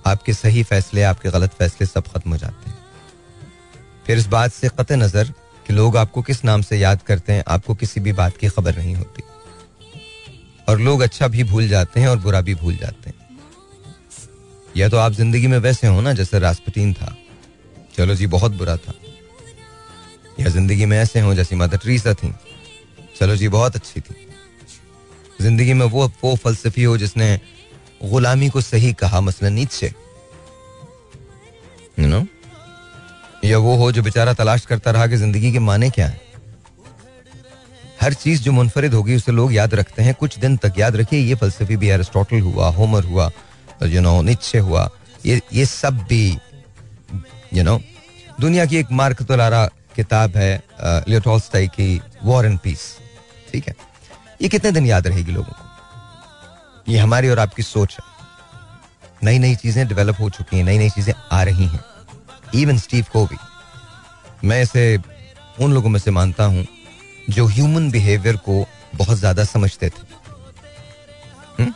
आपके सही फैसले, आपके गलत फैसले सब खत्म हो जाते हैं। फिर इस बात से कत नज़र कि लोग आपको किस नाम से याद करते हैं, आपको किसी भी बात की खबर नहीं होती। और लोग अच्छा भी भूल जाते हैं और बुरा भी भूल जाते हैं। या तो आप ज़िंदगी में वैसे हो ना, जैसे रास्पटीन था। चलो जी, बहुत बुरा था। या ज़िंदगी में ऐसे हो जैसी मदर ट्रीसा थी। चलो जी, बहुत अच्छी थी। ज़िंदगी में वो वो फलसफी हो जिसने गुलामी को सही कहा, मसलन नीचे। यू नो या वो हो जो बेचारा तलाश करता रहा कि ज़िंदगी के माने क्या है। हर चीज़ जो मुनफरिद होगी, उसे लोग याद रखते हैं। कुछ दिन तक याद रखिए, ये फलसफी भी एरिस्टोटल हुआ, होमर हुआ यू नो निच्छे हुआ। ये ये सब भी यू नो दुनिया की एक मार्क तोलारा किताब है लियोटॉल्स्टाई की वॉर एंड पीस ठीक है? ये कितने दिन याद रहेगी लोगों को? ये हमारी और आपकी सोच है। नई नई चीज़ें डेवलप हो चुकी हैं नई नई चीज़ें आ रही हैं। इवन स्टीव को भी मैं इसे उन लोगों में से मानता हूँ जो ह्यूमन बिहेवियर को बहुत ज़्यादा समझते थे। हुँ?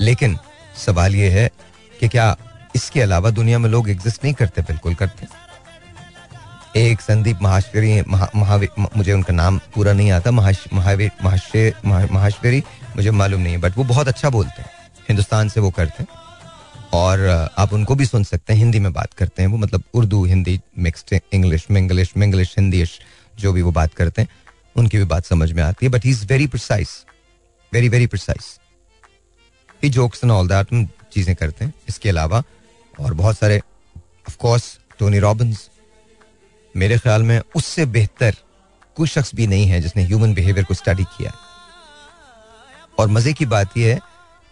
लेकिन सवाल यह है कि क्या इसके अलावा दुनिया में लोग एग्जिस्ट नहीं करते? बिल्कुल करते। एक संदीप महाश्वरी महा, मुझे उनका नाम पूरा नहीं आता। महाश्वरी मुझे मालूम नहीं है बट वो बहुत अच्छा बोलते हैं। हिंदुस्तान से वो करते हैं। और आप उनको भी सुन सकते हैं, हिंदी में बात करते हैं वो मतलब Urdu, Hindi mixed English Minglish Minglish Hindi जो भी वो बात करते हैं, उनकी भी बात समझ में आती है but he is very precise very very precise he jokes and all that चीज़ें करते हैं। इसके अलावा, और बहुत सारे ऑफ़ कोर्स टोनी रॉबिन्स मेरे ख्याल में उससे बेहतर कोई शख्स भी नहीं है जिसने ह्यूमन बिहेवियर को स्टडी किया और मज़े की बात यह है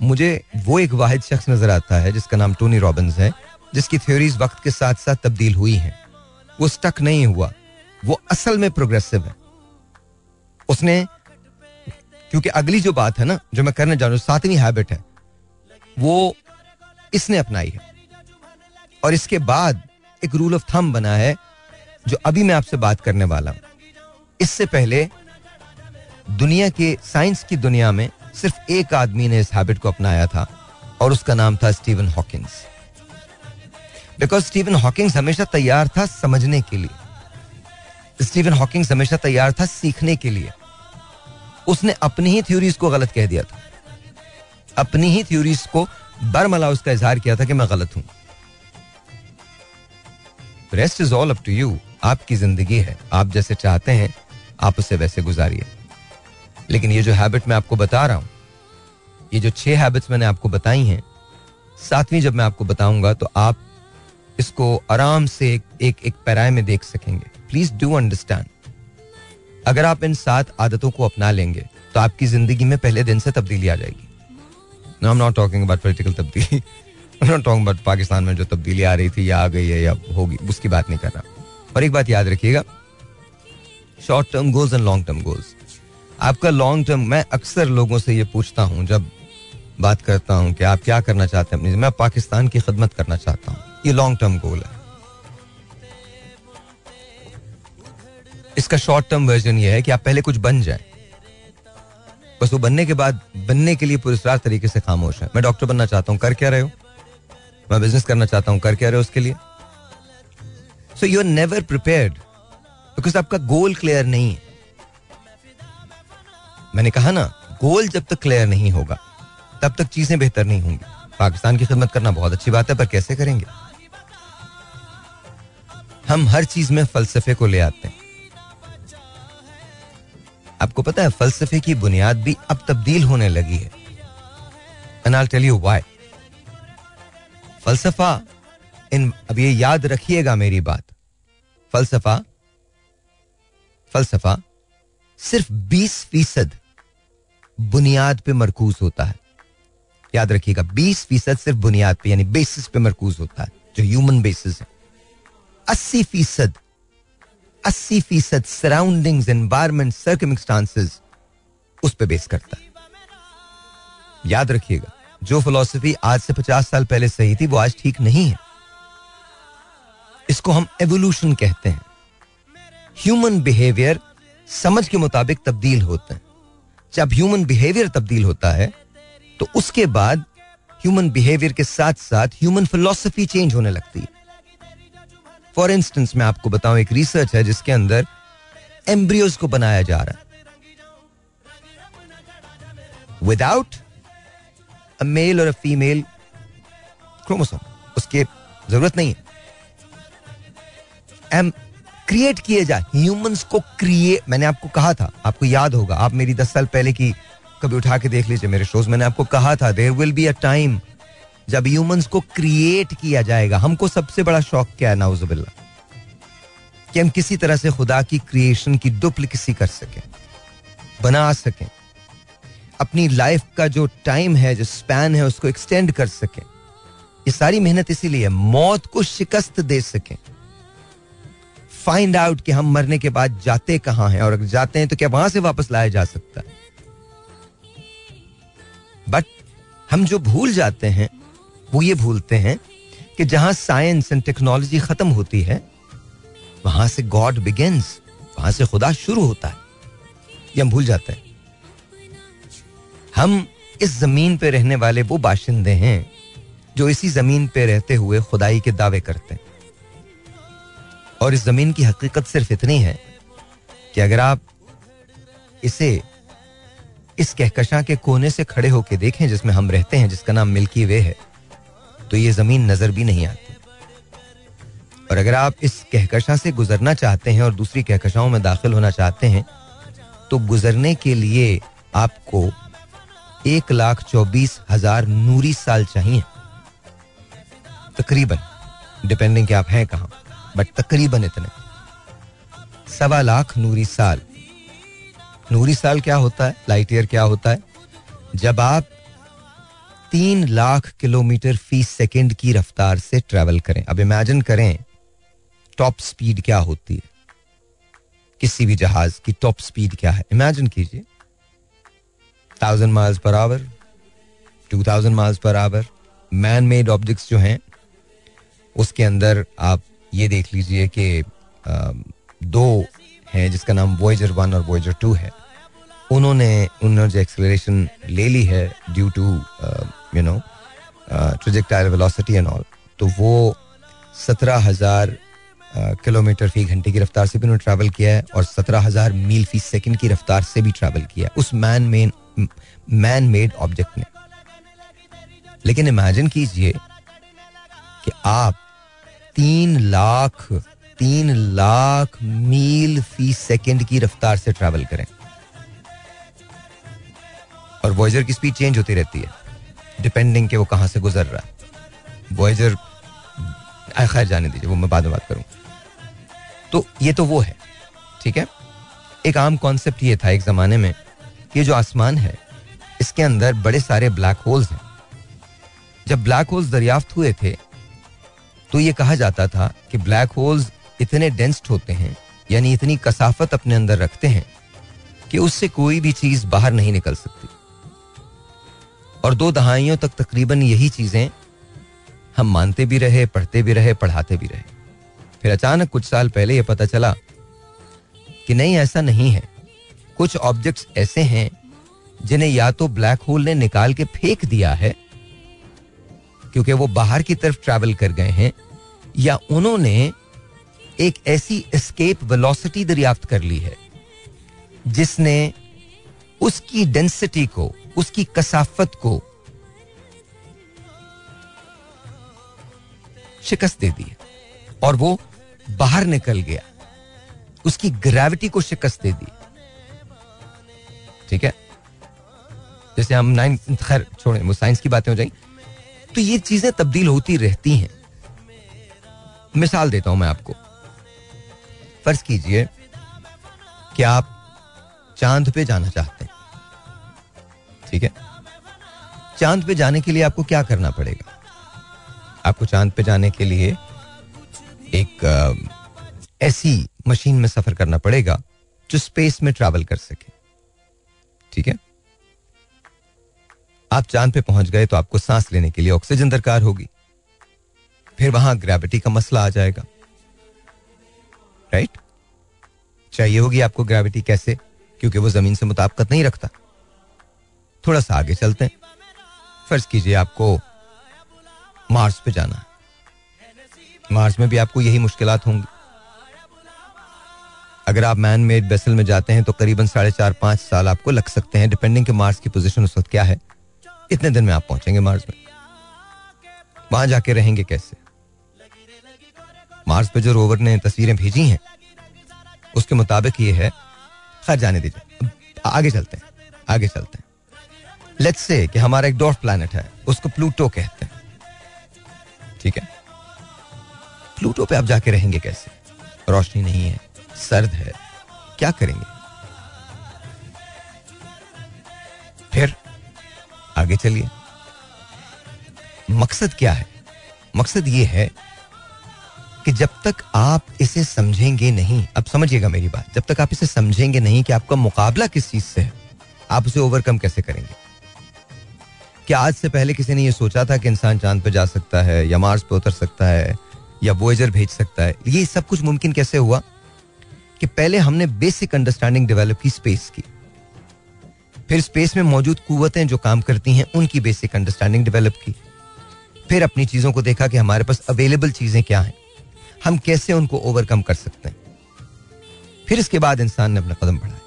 मुझे वो एक वाहिद शख्स नज़र आता है जिसका नाम टोनी रॉबिन्स है, जिसकी थ्योरीज वक्त के साथ साथ तब्दील हुई हैं। वो स्टक नहीं हुआ। वो असल में प्रोग्रेसिव है। उसने, क्योंकि अगली जो बात है ना, जो मैं करने जा रहा हूँ, सातवीं हैबिट है, वो इसने अपनाई है। और इसके बाद एक रूल ऑफ़ थम बना है, जो अभी मैं आपसे बात करने वाला हूँ। इससे पहले दुनिया के साइंस की दुनिया में सिर्फ़ एक आदमी ने इस हैबिट को अपनाया था, और उसका नाम था Stephen Hawkins because Stephen Hawkings हमेशा तैयार था समझने के लिए। स्टीवन हॉकिंग्स हमेशा तैयार था सीखने के लिए। उसने अपनी ही थ्योरीज को गलत कह दिया था। अपनी ही थ्योरीज को बरमला उसका इजहार किया था कि मैं गलत हूँ। Rest is all up to you आपकी ज़िंदगी है। आप जैसे चाहते हैं, आप उसे वैसे गुजारिए। लेकिन ये जो हैबिट मैं आपको बता रहा हूँ ये जो छह हैबिट्स मैंने आपको बताई हैं सातवीं जब मैं आपको बताऊँगा तो आप इसको आराम से एक एक, एक पैराए में देख सकेंगे। प्लीज़ डू अंडरस्टैंड अगर आप इन सात आदतों को अपना लेंगे तो आपकी ज़िंदगी में पहले दिन से तब्दीली आ जाएगी। No am not talking about political तब्दीली। नॉट टॉकिंग अबाउट पाकिस्तान में जो तब्दीली आ रही थी या आ गई है या होगी उसकी बात नहीं कर रहा और एक बात याद रखिएगा short term goals and long term goals आपका लॉन्ग टर्म मैं अक्सर लोगों से ये पूछता हूँ, जब बात करता हूँ कि आप क्या करना चाहते हैं अपनी मैं पाकिस्तान की खदमत करना चाहता हूँ। ये लॉन्ग टर्म गोल है। इसका शॉर्ट टर्म वर्जन ये है कि आप पहले कुछ बन जाए। बस वो बनने के बाद, बनने के लिए पुरस्कार तरीके से खामोश है। मैं डॉक्टर बनना चाहता हूँ, कर क्या रहे हो? मैं बिज़नेस करना चाहता हूँ, कर क्या रहे हो उसके लिए? So you are never prepared because आपका गोल क्लियर नहीं है। मैंने कहा ना, गोल जब तक क्लियर नहीं होगा, तब तक चीज़ें बेहतर नहीं होंगी। पाकिस्तान की खिदमत करना बहुत अच्छी बात है, पर कैसे करेंगे? हम हर चीज़ में फलसफे को ले आते हैं। आपको पता है, फलसफे की बुनियाद भी अब तब्दील होने लगी है। एंड टेल यू व्हाई फलसफा, इन, अब ये याद रखिएगा मेरी बात। फलसफा फलसफा सिर्फ़ 20 फ़ीसद बुनियाद पे मरकूज होता है। याद रखिएगा 20 फ़ीसद सिर्फ़ बुनियाद पे, यानी बेसिस पे मरकूज होता है, जो ह्यूमन बेसिस है। 80 फ़ीसद 80 फ़ीसद सराउंडिंग एनवायरमेंट सर्कमस्टांसेस उस पर बेस करता है। याद रखिएगा, जो फिलोसफी आज से 50 साल पहले सही थी, वो आज ठीक नहीं है। इसको हम एवोल्यूशन कहते हैं। ह्यूमन बिहेवियर समझ के मुताबिक तब्दील होते हैं। जब ह्यूमन बिहेवियर तब्दील होता है तो उसके बाद ह्यूमन बिहेवियर के साथ साथ ह्यूमन फिलोसफी चेंज होने लगती है। फॉर इंस्टेंस मैं आपको बताऊँ, एक रिसर्च है जिसके अंदर एम्ब्रियोज को बनाया जा रहा है। विदाउट अ मेल और अ फीमेल क्रोमोसोम उसके ज़रूरत नहीं है। क्रिएट किए जाए। ह्यूमंस को क्रिएट मैंने आपको कहा था, आपको याद होगा, आप मेरी दस साल पहले की कभी उठा के देख लीजिए मेरे शोज़ मैंने आपको कहा था there will be a time जब ह्यूमंस को क्रिएट किया जाएगा। हमको सबसे बड़ा शौक क्या है नाउजुबिल्ला कि हम किसी तरह से खुदा की क्रिएशन की डुप्लिकेसी कर सकें, बना सकें, अपनी लाइफ का जो टाइम है, जो स्पैन है, उसको एक्सटेंड कर सकें। ये सारी मेहनत इसीलिए मौत को शिकस्त दे सकें। फाइंड आउट कि हम मरने के बाद जाते कहाँ हैं? और अगर जाते हैं तो क्या वहाँ से वापस लाया जा सकता है? बट हम जो भूल जाते हैं, वो ये भूलते हैं कि जहाँ साइंस एंड टेक्नोलॉजी खत्म होती है, वहाँ से गॉड बिगिंस वहाँ से खुदा शुरू होता है। ये हम भूल जाते हैं। हम इस ज़मीन पे रहने वाले वो बाशिंदे हैं जो इसी ज़मीन पे रहते हुए खुदाई के दावे करते हैं। और इस ज़मीन की हकीकत सिर्फ़ इतनी है कि अगर आप इसे इस कहकशा के कोने से खड़े होकर देखें जिसमें हम रहते हैं, जिसका नाम मिल्की वे है तो ये ज़मीन नज़र भी नहीं आती। और अगर आप इस कहकशा से गुजरना चाहते हैं और दूसरी कहकशाओं में दाखिल होना चाहते हैं तो गुजरने के लिए आपको एक लाख चौबीस हज़ार नूरी साल चाहिए। तकरीबन, डिपेंडिंग कि आप हैं कहाँ। बट तकरीबन इतने। सवा लाख नूरी साल। नूरी साल क्या होता है? लाइट ईयर क्या होता है? जब आप तीन लाख किलोमीटर फ़ी सेकेंड की रफ्तार से ट्रेवल करें। अब इमेजिन करें टॉप स्पीड क्या होती है? किसी भी जहाज़ की टॉप स्पीड क्या है? इमेजिन कीजिए। Thousand miles per hour two thousand miles per hour man made objects जो हैं, उसके अंदर आप ये देख लीजिए कि दो हैं जिसका नाम वॉयजर वन और वॉयजर टू है। उन्होंने उन्होंने जो एक्सलेशन ले ली है due to you know projectile velocity and all तो वो सत्रह हज़ार किलोमीटर फ़ी घंटे की रफ्तार से भी उन्होंने ट्रैवल किया है और सत्रह हज़ार मील फ़ी सेकंड की रफ्तार से भी ट्रैवल किया उस man men man made object ने। लेकिन इमेजिन कीजिए कि आप तीन लाख तीन लाख मील फ़ी सेकंड की रफ्तार से ट्रैवल करें। और वॉयजर की स्पीड चेंज होती रहती है। डिपेंडिंग के वो कहाँ से गुजर रहा है। वॉयजर खैर जाने दीजिए, वो मैं बाद में बात करूँ। तो ये तो वो है, ठीक है? एक आम कॉन्सेप्ट ये था एक जमाने में कि जो आसमान है, इसके अंदर बड़े सारे ब्लैक होल्स हैं। जब ब्लैक होल्स दरियाफ्त हुए थे तो ये कहा जाता था कि ब्लैक होल्स इतने डेंस्ड होते हैं, यानी इतनी कसाफत अपने अंदर रखते हैं कि उससे कोई भी चीज़ बाहर नहीं निकल सकती। और दो दहाइयों तक तकरीबन यही चीज़ें हम मानते भी रहे, पढ़ते भी रहे, पढ़ाते भी रहे। फिर अचानक कुछ साल पहले यह पता चला कि नहीं, ऐसा नहीं है। कुछ ऑब्जेक्ट्स ऐसे हैं जिन्हें या तो ब्लैक होल ने निकाल के फेंक दिया है, क्योंकि वो बाहर की तरफ़ ट्रैवल कर गए हैं या उन्होंने एक ऐसी एस्केप वेलोसिटी दरियाफ्त कर ली है, जिसने उसकी डेंसिटी को, उसकी कसाफत को शिकस्त दे दी और वो बाहर निकल गया। उसकी ग्रेविटी को शिकस्त दे दी। ठीक है? जैसे हम नाइन खैर, छोड़ें, वो साइंस की बातें हो जाएँगी। तो ये चीज़ें तब्दील होती रहती हैं। मिसाल देता हूँ मैं आपको। फ़र्ज़ कीजिए कि आप चाँद पे जाना चाहते हैं। ठीक है? चाँद पे जाने के लिए आपको क्या करना पड़ेगा? आपको चाँद पे जाने के लिए एक ऐसी मशीन में सफ़र करना पड़ेगा जो स्पेस में ट्रैवल कर सके। ठीक है? आप चाँद पे पहुँच गए तो आपको सांस लेने के लिए ऑक्सीजन दरकार होगी। फिर वहाँ ग्रेविटी का मसला आ जाएगा। राइट चाहिए होगी आपको ग्रेविटी कैसे? क्योंकि वो ज़मीन से मुताबकत नहीं रखता। थोड़ा सा आगे चलते हैं। फ़र्ज़ कीजिए आपको मार्स पे जाना मार्स में भी आपको यही मुश्किल होंगी। अगर आप मैन मेड बेसल में जाते हैं तो करीबन साढ़े चार, पाँच साल आपको लग सकते हैं डिपेंडिंग मार्स की पोजीशन उस वक्त क्या है। इतने दिन में आप पहुँचेंगे मार्स में। वहाँ जाके रहेंगे कैसे? मार्स पे जो रोवर ने तस्वीरें भेजी हैं, उसके मुताबिक ये है, खैर जाने दीजिए। आगे चलते हैं, आगे चलते हैं। लेट्स से कि हमारा एक डॉर्फ प्लैनेट है, उसको प्लूटो कहते हैं। ठीक है? प्लूटो पे आप जाके रहेंगे कैसे? रोशनी नहीं है, सर्द है, क्या करेंगे? फिर आगे चलिए। मकसद क्या है? मकसद ये है कि जब तक आप इसे समझेंगे नहीं, अब समझिएगा मेरी बात, जब तक आप इसे समझेंगे नहीं कि आपका मुकाबला किस चीज़ से है, आप उसे ओवरकम कैसे करेंगे? क्या आज से पहले किसी ने यह सोचा था कि इंसान चाँद पर जा सकता है, या मार्स पर उतर सकता है, या वोएजर भेज सकता है, ये सब कुछ मुमकिन कैसे हुआ? कि पहले हमने बेसिक अंडरस्टैंडिंग डेवलप की स्पेस की। फिर स्पेस में मौजूद कुतें जो काम करती हैं, उनकी बेसिक अंडरस्टैंडिंग डेवलप की। फिर अपनी चीज़ों को देखा कि हमारे पास अवेलेबल चीज़ें क्या हैं। हम कैसे उनको ओवरकम कर सकते हैं? फिर इसके बाद इंसान ने अपना कदम बढ़ाया।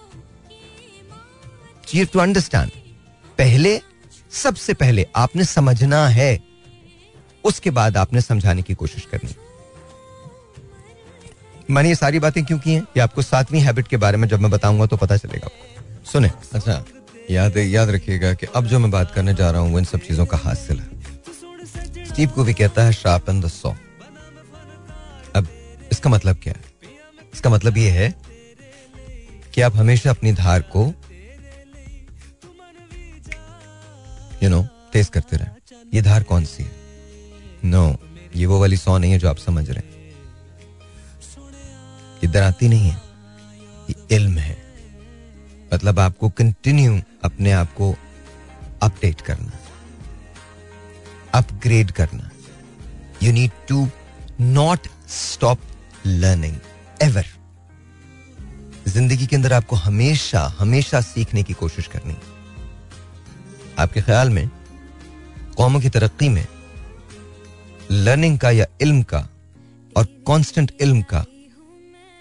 टू अंडरस्टैंड पहले, सबसे पहले आपने समझना है, उसके बाद आपने समझाने की कोशिश करनी। मैंने ये सारी बातें क्यों की हैं? ये आपको सातवीं हैबिट के बारे में जब मैं बताऊँगा तो पता चलेगा आपको। सुने। अच्छा याद याद रखिएगा कि अब जो मैं बात करने जा रहा हूँ, वो इन सब चीज़ों का हासिल है। स्टीव को भी कहता है शार्प एंड द सॉ इसका मतलब क्या है? इसका मतलब ये है कि आप हमेशा अपनी धार को यू नो तेज करते रहे। ये धार कौन सी है? नो no, ये वो वाली सौ नहीं है जो आप समझ रहे हैं। ये दराती नहीं है। ये इल्म है। मतलब आपको कंटिन्यू अपने आप को अपडेट करना। अपग्रेड करना। You need to not stop learning ever ज़िंदगी के अंदर आपको हमेशा हमेशा सीखने की कोशिश करनी आपके ख्याल में, कौमों की तरक्की में लर्निंग का या इल्म का और कांस्टेंट इल्म का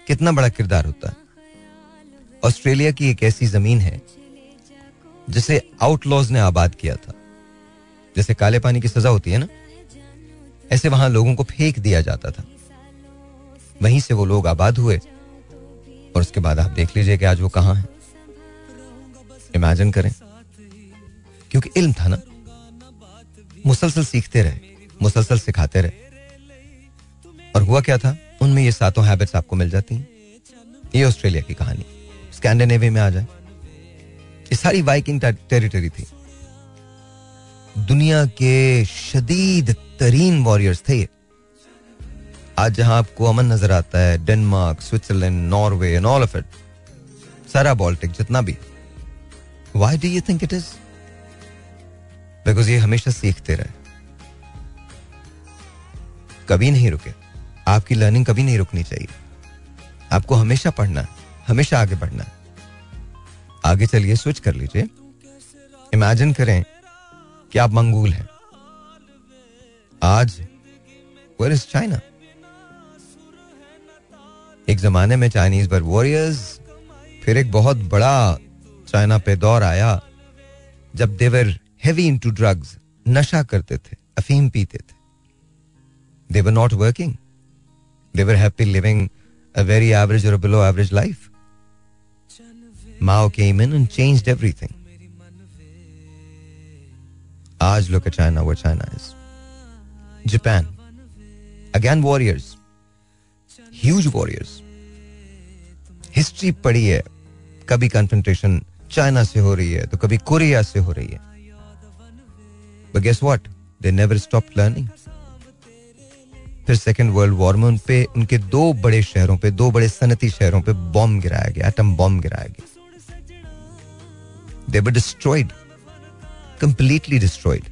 कितना बड़ा किरदार होता है? ऑस्ट्रेलिया की एक ऐसी ज़मीन है, जिसे आउटलॉज ने आबाद किया था। जैसे काले पानी की सजा होती है ना? ऐसे वहाँ लोगों को फेंक दिया जाता था। वहीं से वो लोग आबाद हुए। और उसके बाद आप देख लीजिए कि आज वो कहाँ है। इमेजिन करें। क्योंकि इल्म था ना। मुसलसल सीखते रहे। मुसलसल सिखाते रहे। और हुआ क्या था? उनमें ये सातों हैबिट्स आपको मिल जाती हैं। ये ऑस्ट्रेलिया की कहानी। स्कैंडिनेवी में आ जाए। ये सारी वाइकिंग टेरिटरी थी। दुनिया के शदीद तरीन वॉरियर्स थे ये। आज जहाँ आपको अमन नज़र आता है, Denmark, Switzerland, Norway and all of it सारा बॉल्टिक जितना भी why do you think it is because ये हमेशा सीखते रहे। कभी नहीं रुके। आपकी लर्निंग कभी नहीं रुकनी चाहिए। आपको हमेशा पढ़ना हमेशा आगे बढ़ना आगे चलिए स्विच कर लीजिए। इमेजिन करें कि आप मंगूल हैं। आज वेर इज़ चाइना एक जमाने में चाइनीज़ बर वॉरियर्स फिर एक बहुत बड़ा चाइना पे दौर आया, जब they were heavy into drugs नशा करते थे, अफीम पीते थे। They were not working they were happy living a very average और बिलो एवरेज लाइफ माओ के इमेन एंड चेंज एवरीथिंग आज लुक चाइना वो China is Japan again warriors Huge warriors. History पड़ी है. कभी कन्फ्रंटेशन चाइना से हो रही है तो कभी कोरिया से हो रही है. But guess what they never stop learning फिर सेकेंड वर्ल्ड वॉर में उन पे उनके दो बड़े शहरों पे, दो बड़े सनती शहरों पे बॉम्ब गिराया गया एटम बॉम्ब गिराया गया. They were destroyed completely destroyed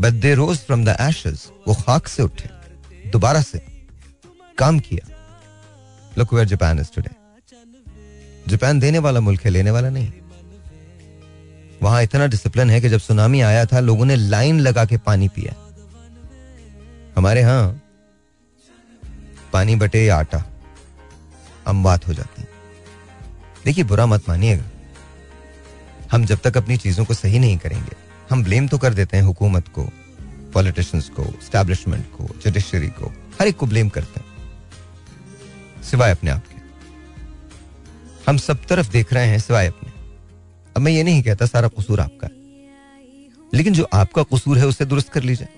but they rose from the ashes वो खाक से उठे. दोबारा से. काम किया। Look where Japan is today Japan देने वाला मुल्क है, लेने वाला नहीं। वहाँ इतना डिसिप्लिन है कि जब सुनामी आया था, लोगों ने लाइन लगा के पानी पिया। हमारे यहाँ पानी बटे आटा हम बात हो जाती। देखिए, बुरा मत मानिएगा। हम जब तक अपनी चीज़ों को सही नहीं करेंगे, हम ब्लेम तो कर देते हैं हुकूमत को पॉलिटिशियंस को स्टैब्लिशमेंट को जुडिशरी को, हर एक को ब्लेम करते हैं। सिवाय अपने आप के। हम सब तरफ़ देख रहे हैं सिवाय अपने। अब मैं ये नहीं कहता सारा कसूर आपका है। लेकिन जो आपका कसूर है उसे दुरुस्त कर लीजिए।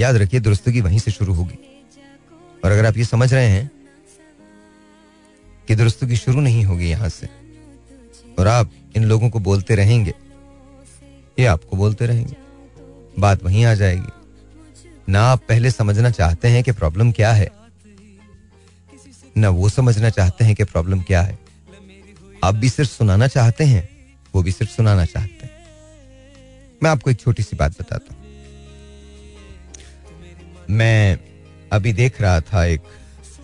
याद रखिए दुरुस्तगी वहीं से शुरू होगी। और अगर आप ये समझ रहे हैं कि दुरुस्तगी शुरू नहीं होगी यहाँ से, और आप इन लोगों को बोलते रहेंगे, ये आपको बोलते रहेंगे। बात वहीं आ जाएगी। ना आप पहले समझना चाहते हैं कि प्रॉब्लम क्या है। ना वो समझना चाहते हैं कि प्रॉब्लम क्या है। आप भी सिर्फ़ सुनाना चाहते हैं, वो भी सिर्फ़ सुनाना चाहते हैं। मैं आपको एक छोटी सी बात बताता हूँ। मैं अभी देख रहा था एक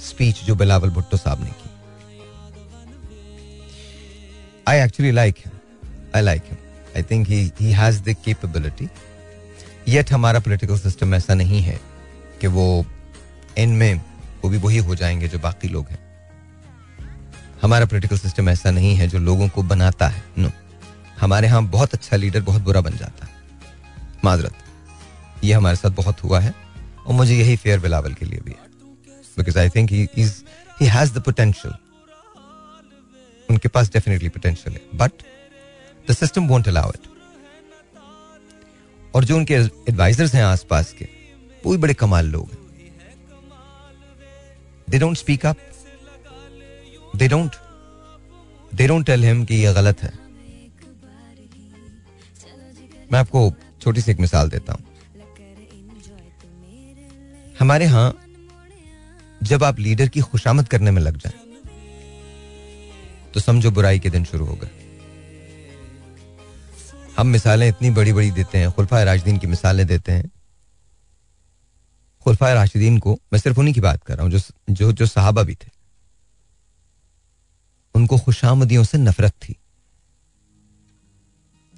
स्पीच जो बिलावल भुट्टो साहब ने की। I actually like him I like him I think he has the capability yet हमारा पॉलिटिकल सिस्टम ऐसा नहीं है कि वो इनमें वो भी वही हो जाएँगे जो बाकी लोग हैं। हमारा पॉलिटिकल सिस्टम ऐसा नहीं है जो लोगों को बनाता है। नो हमारे यहाँ बहुत अच्छा लीडर बहुत बुरा बन जाता है। माजरत, ये हमारे साथ बहुत हुआ है और मुझे यही फेयर बिलावल के लिए भी है। Because I think he has the potential उनके पास डेफिनेटली पोटेंशियल है। But the system won't allow it और जो उनके एडवाइजर्स हैं आसपास के, वो भी बड़े कमाल लोग हैं। They don't speak up they don't they don't tell him कि ये गलत है। मैं आपको छोटी सी एक मिसाल देता हूँ। हमारे यहाँ जब आप लीडर की खुशामद करने में लग जाए तो समझो बुराई के दिन शुरू हो गए। हम मिसालें इतनी बड़ी बड़ी देते हैं, खुलफा राशिदीन की मिसालें देते हैं। खुलफा राशिदीन को मैं सिर्फ़ उन्हीं की बात कर रहा हूँ जो जो जो सहाबा भी थे। उनको खुशामदियों से नफरत थी।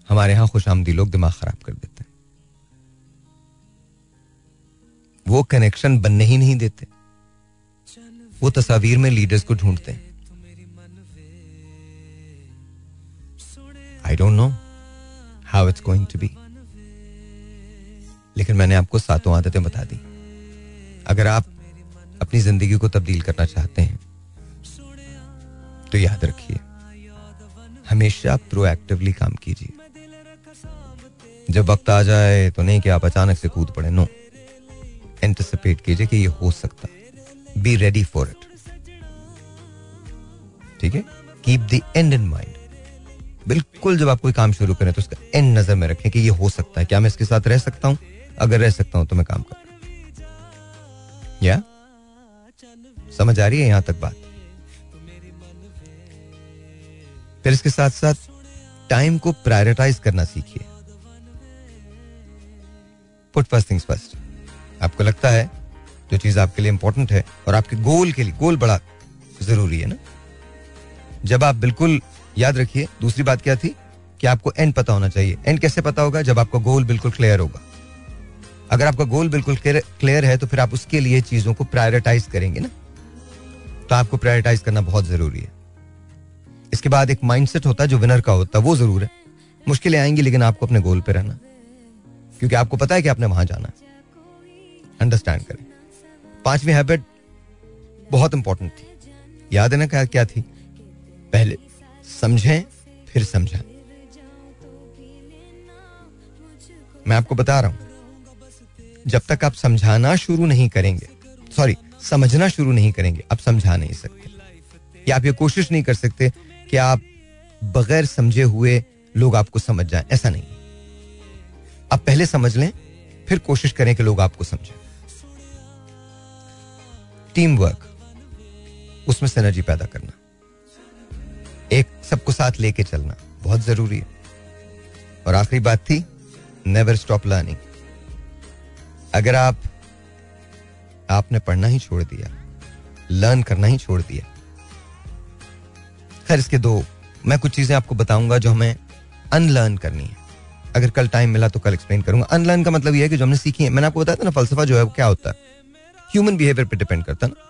हमारे यहाँ खुशामदी लोग दिमाग खराब कर देते हैं। वो कनेक्शन बनने ही नहीं देते। वो तस्वीर में लीडर्स को ढूंढते हैं। I don't know how it's going to be लेकिन मैंने आपको सातों आदतें बता दी। अगर आप अपनी ज़िंदगी को तब्दील करना चाहते हैं तो याद रखिए, हमेशा प्रोएक्टिवली काम कीजिए। जब वक्त आ जाए तो नहीं कि आप अचानक से कूद पड़े नो एंटिसिपेट कीजिए कि ये हो सकता। बी रेडी फॉर इट ठीक है? Keep the end in mind बिल्कुल जब आप कोई काम शुरू करें तो उसका एंड नज़र में रखें कि ये हो सकता है। क्या मैं इसके साथ रह सकता हूँ? अगर रह सकता हूँ तो मैं काम कर या? समझ आ रही है यहाँ तक बात? फिर इसके साथ साथ टाइम को प्रायोरिटाइज करना सीखिए। पुट फ़र्स्ट थिंग्स फ़र्स्ट आपको लगता है जो चीज़ आपके लिए इंपॉर्टेंट है और आपके गोल के लिए गोल बड़ा ज़रूरी है ना? जब आप बिल्कुल याद रखिए, दूसरी बात क्या थी? कि आपको एंड पता होना चाहिए। एंड कैसे पता होगा? जब आपका गोल बिल्कुल क्लियर होगा। अगर आपका गोल बिल्कुल क्लियर है तो फिर आप उसके लिए चीज़ों को प्रायोरिटाइज करेंगे ना। तो आपको प्रायोरिटाइज करना बहुत ज़रूरी है। इसके बाद एक माइंडसेट होता है, जो विनर का होता है, वो ज़रूर है। मुश्किलें आएँगी, लेकिन आपको अपने गोल पे रहना। क्योंकि आपको पता है कि आपने वहाँ जाना है। अंडरस्टैंड करें। पांचवी हैबिट बहुत इंपॉर्टेंट थी। याद है ना क्या क्या थी? पहले समझें, फिर समझें। मैं आपको बता रहा हूँ जब तक आप समझाना शुरू नहीं करेंगे सॉरी समझना शुरू नहीं करेंगे, आप समझा नहीं सकते। या आप ये कोशिश नहीं कर सकते कि आप बगैर समझे हुए लोग आपको समझ जाएँ, ऐसा नहीं आप पहले समझ लें, फिर कोशिश करें कि लोग आपको समझें। टीम वर्क उसमें एनर्जी पैदा करना। एक, सबको साथ लेके चलना, बहुत ज़रूरी है। और आखिरी बात थी नेवर स्टॉप लर्निंग अगर आप, आपने पढ़ना ही छोड़ दिया, लर्न करना ही छोड़ दिया, खैर इसके दो, मैं कुछ चीज़ें आपको बताऊँगा जो हमें अनलर्न करनी है। अगर कल टाइम मिला तो कल एक्सप्लेन करूँगा। अनलर्न का मतलब यह है कि जो हमने सीखी है, मैंने आपको बताया था ना, फलसफा जो है वो क्या होता है? ह्यूमन बिहेवियर पे डिपेंड करता है ना।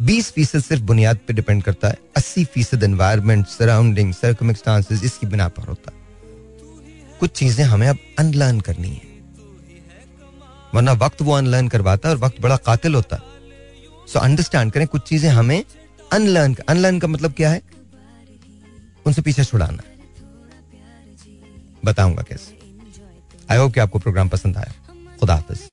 बीस फ़ीसद सिर्फ़ बुनियाद पे डिपेंड करता है, अस्सी फ़ीसद एनवायरमेंट सराउंडिंग सर्कमस्टांसेस इसकी बिना पर होता। है कुछ चीज़ें हमें अब अनलर्न करनी है। वरना वक्त वो अनलर्न करवाता है और वक्त बड़ा कातिल होता है। सो अंडरस्टैंड करें, कुछ चीज़ें हमें अनलर्न अनलर्न का मतलब क्या है? उनसे पीछे छुड़ाना। बताऊँगा कैसे। आई होप कि आपको प्रोग्राम पसंद आया। खुदा हाफिज।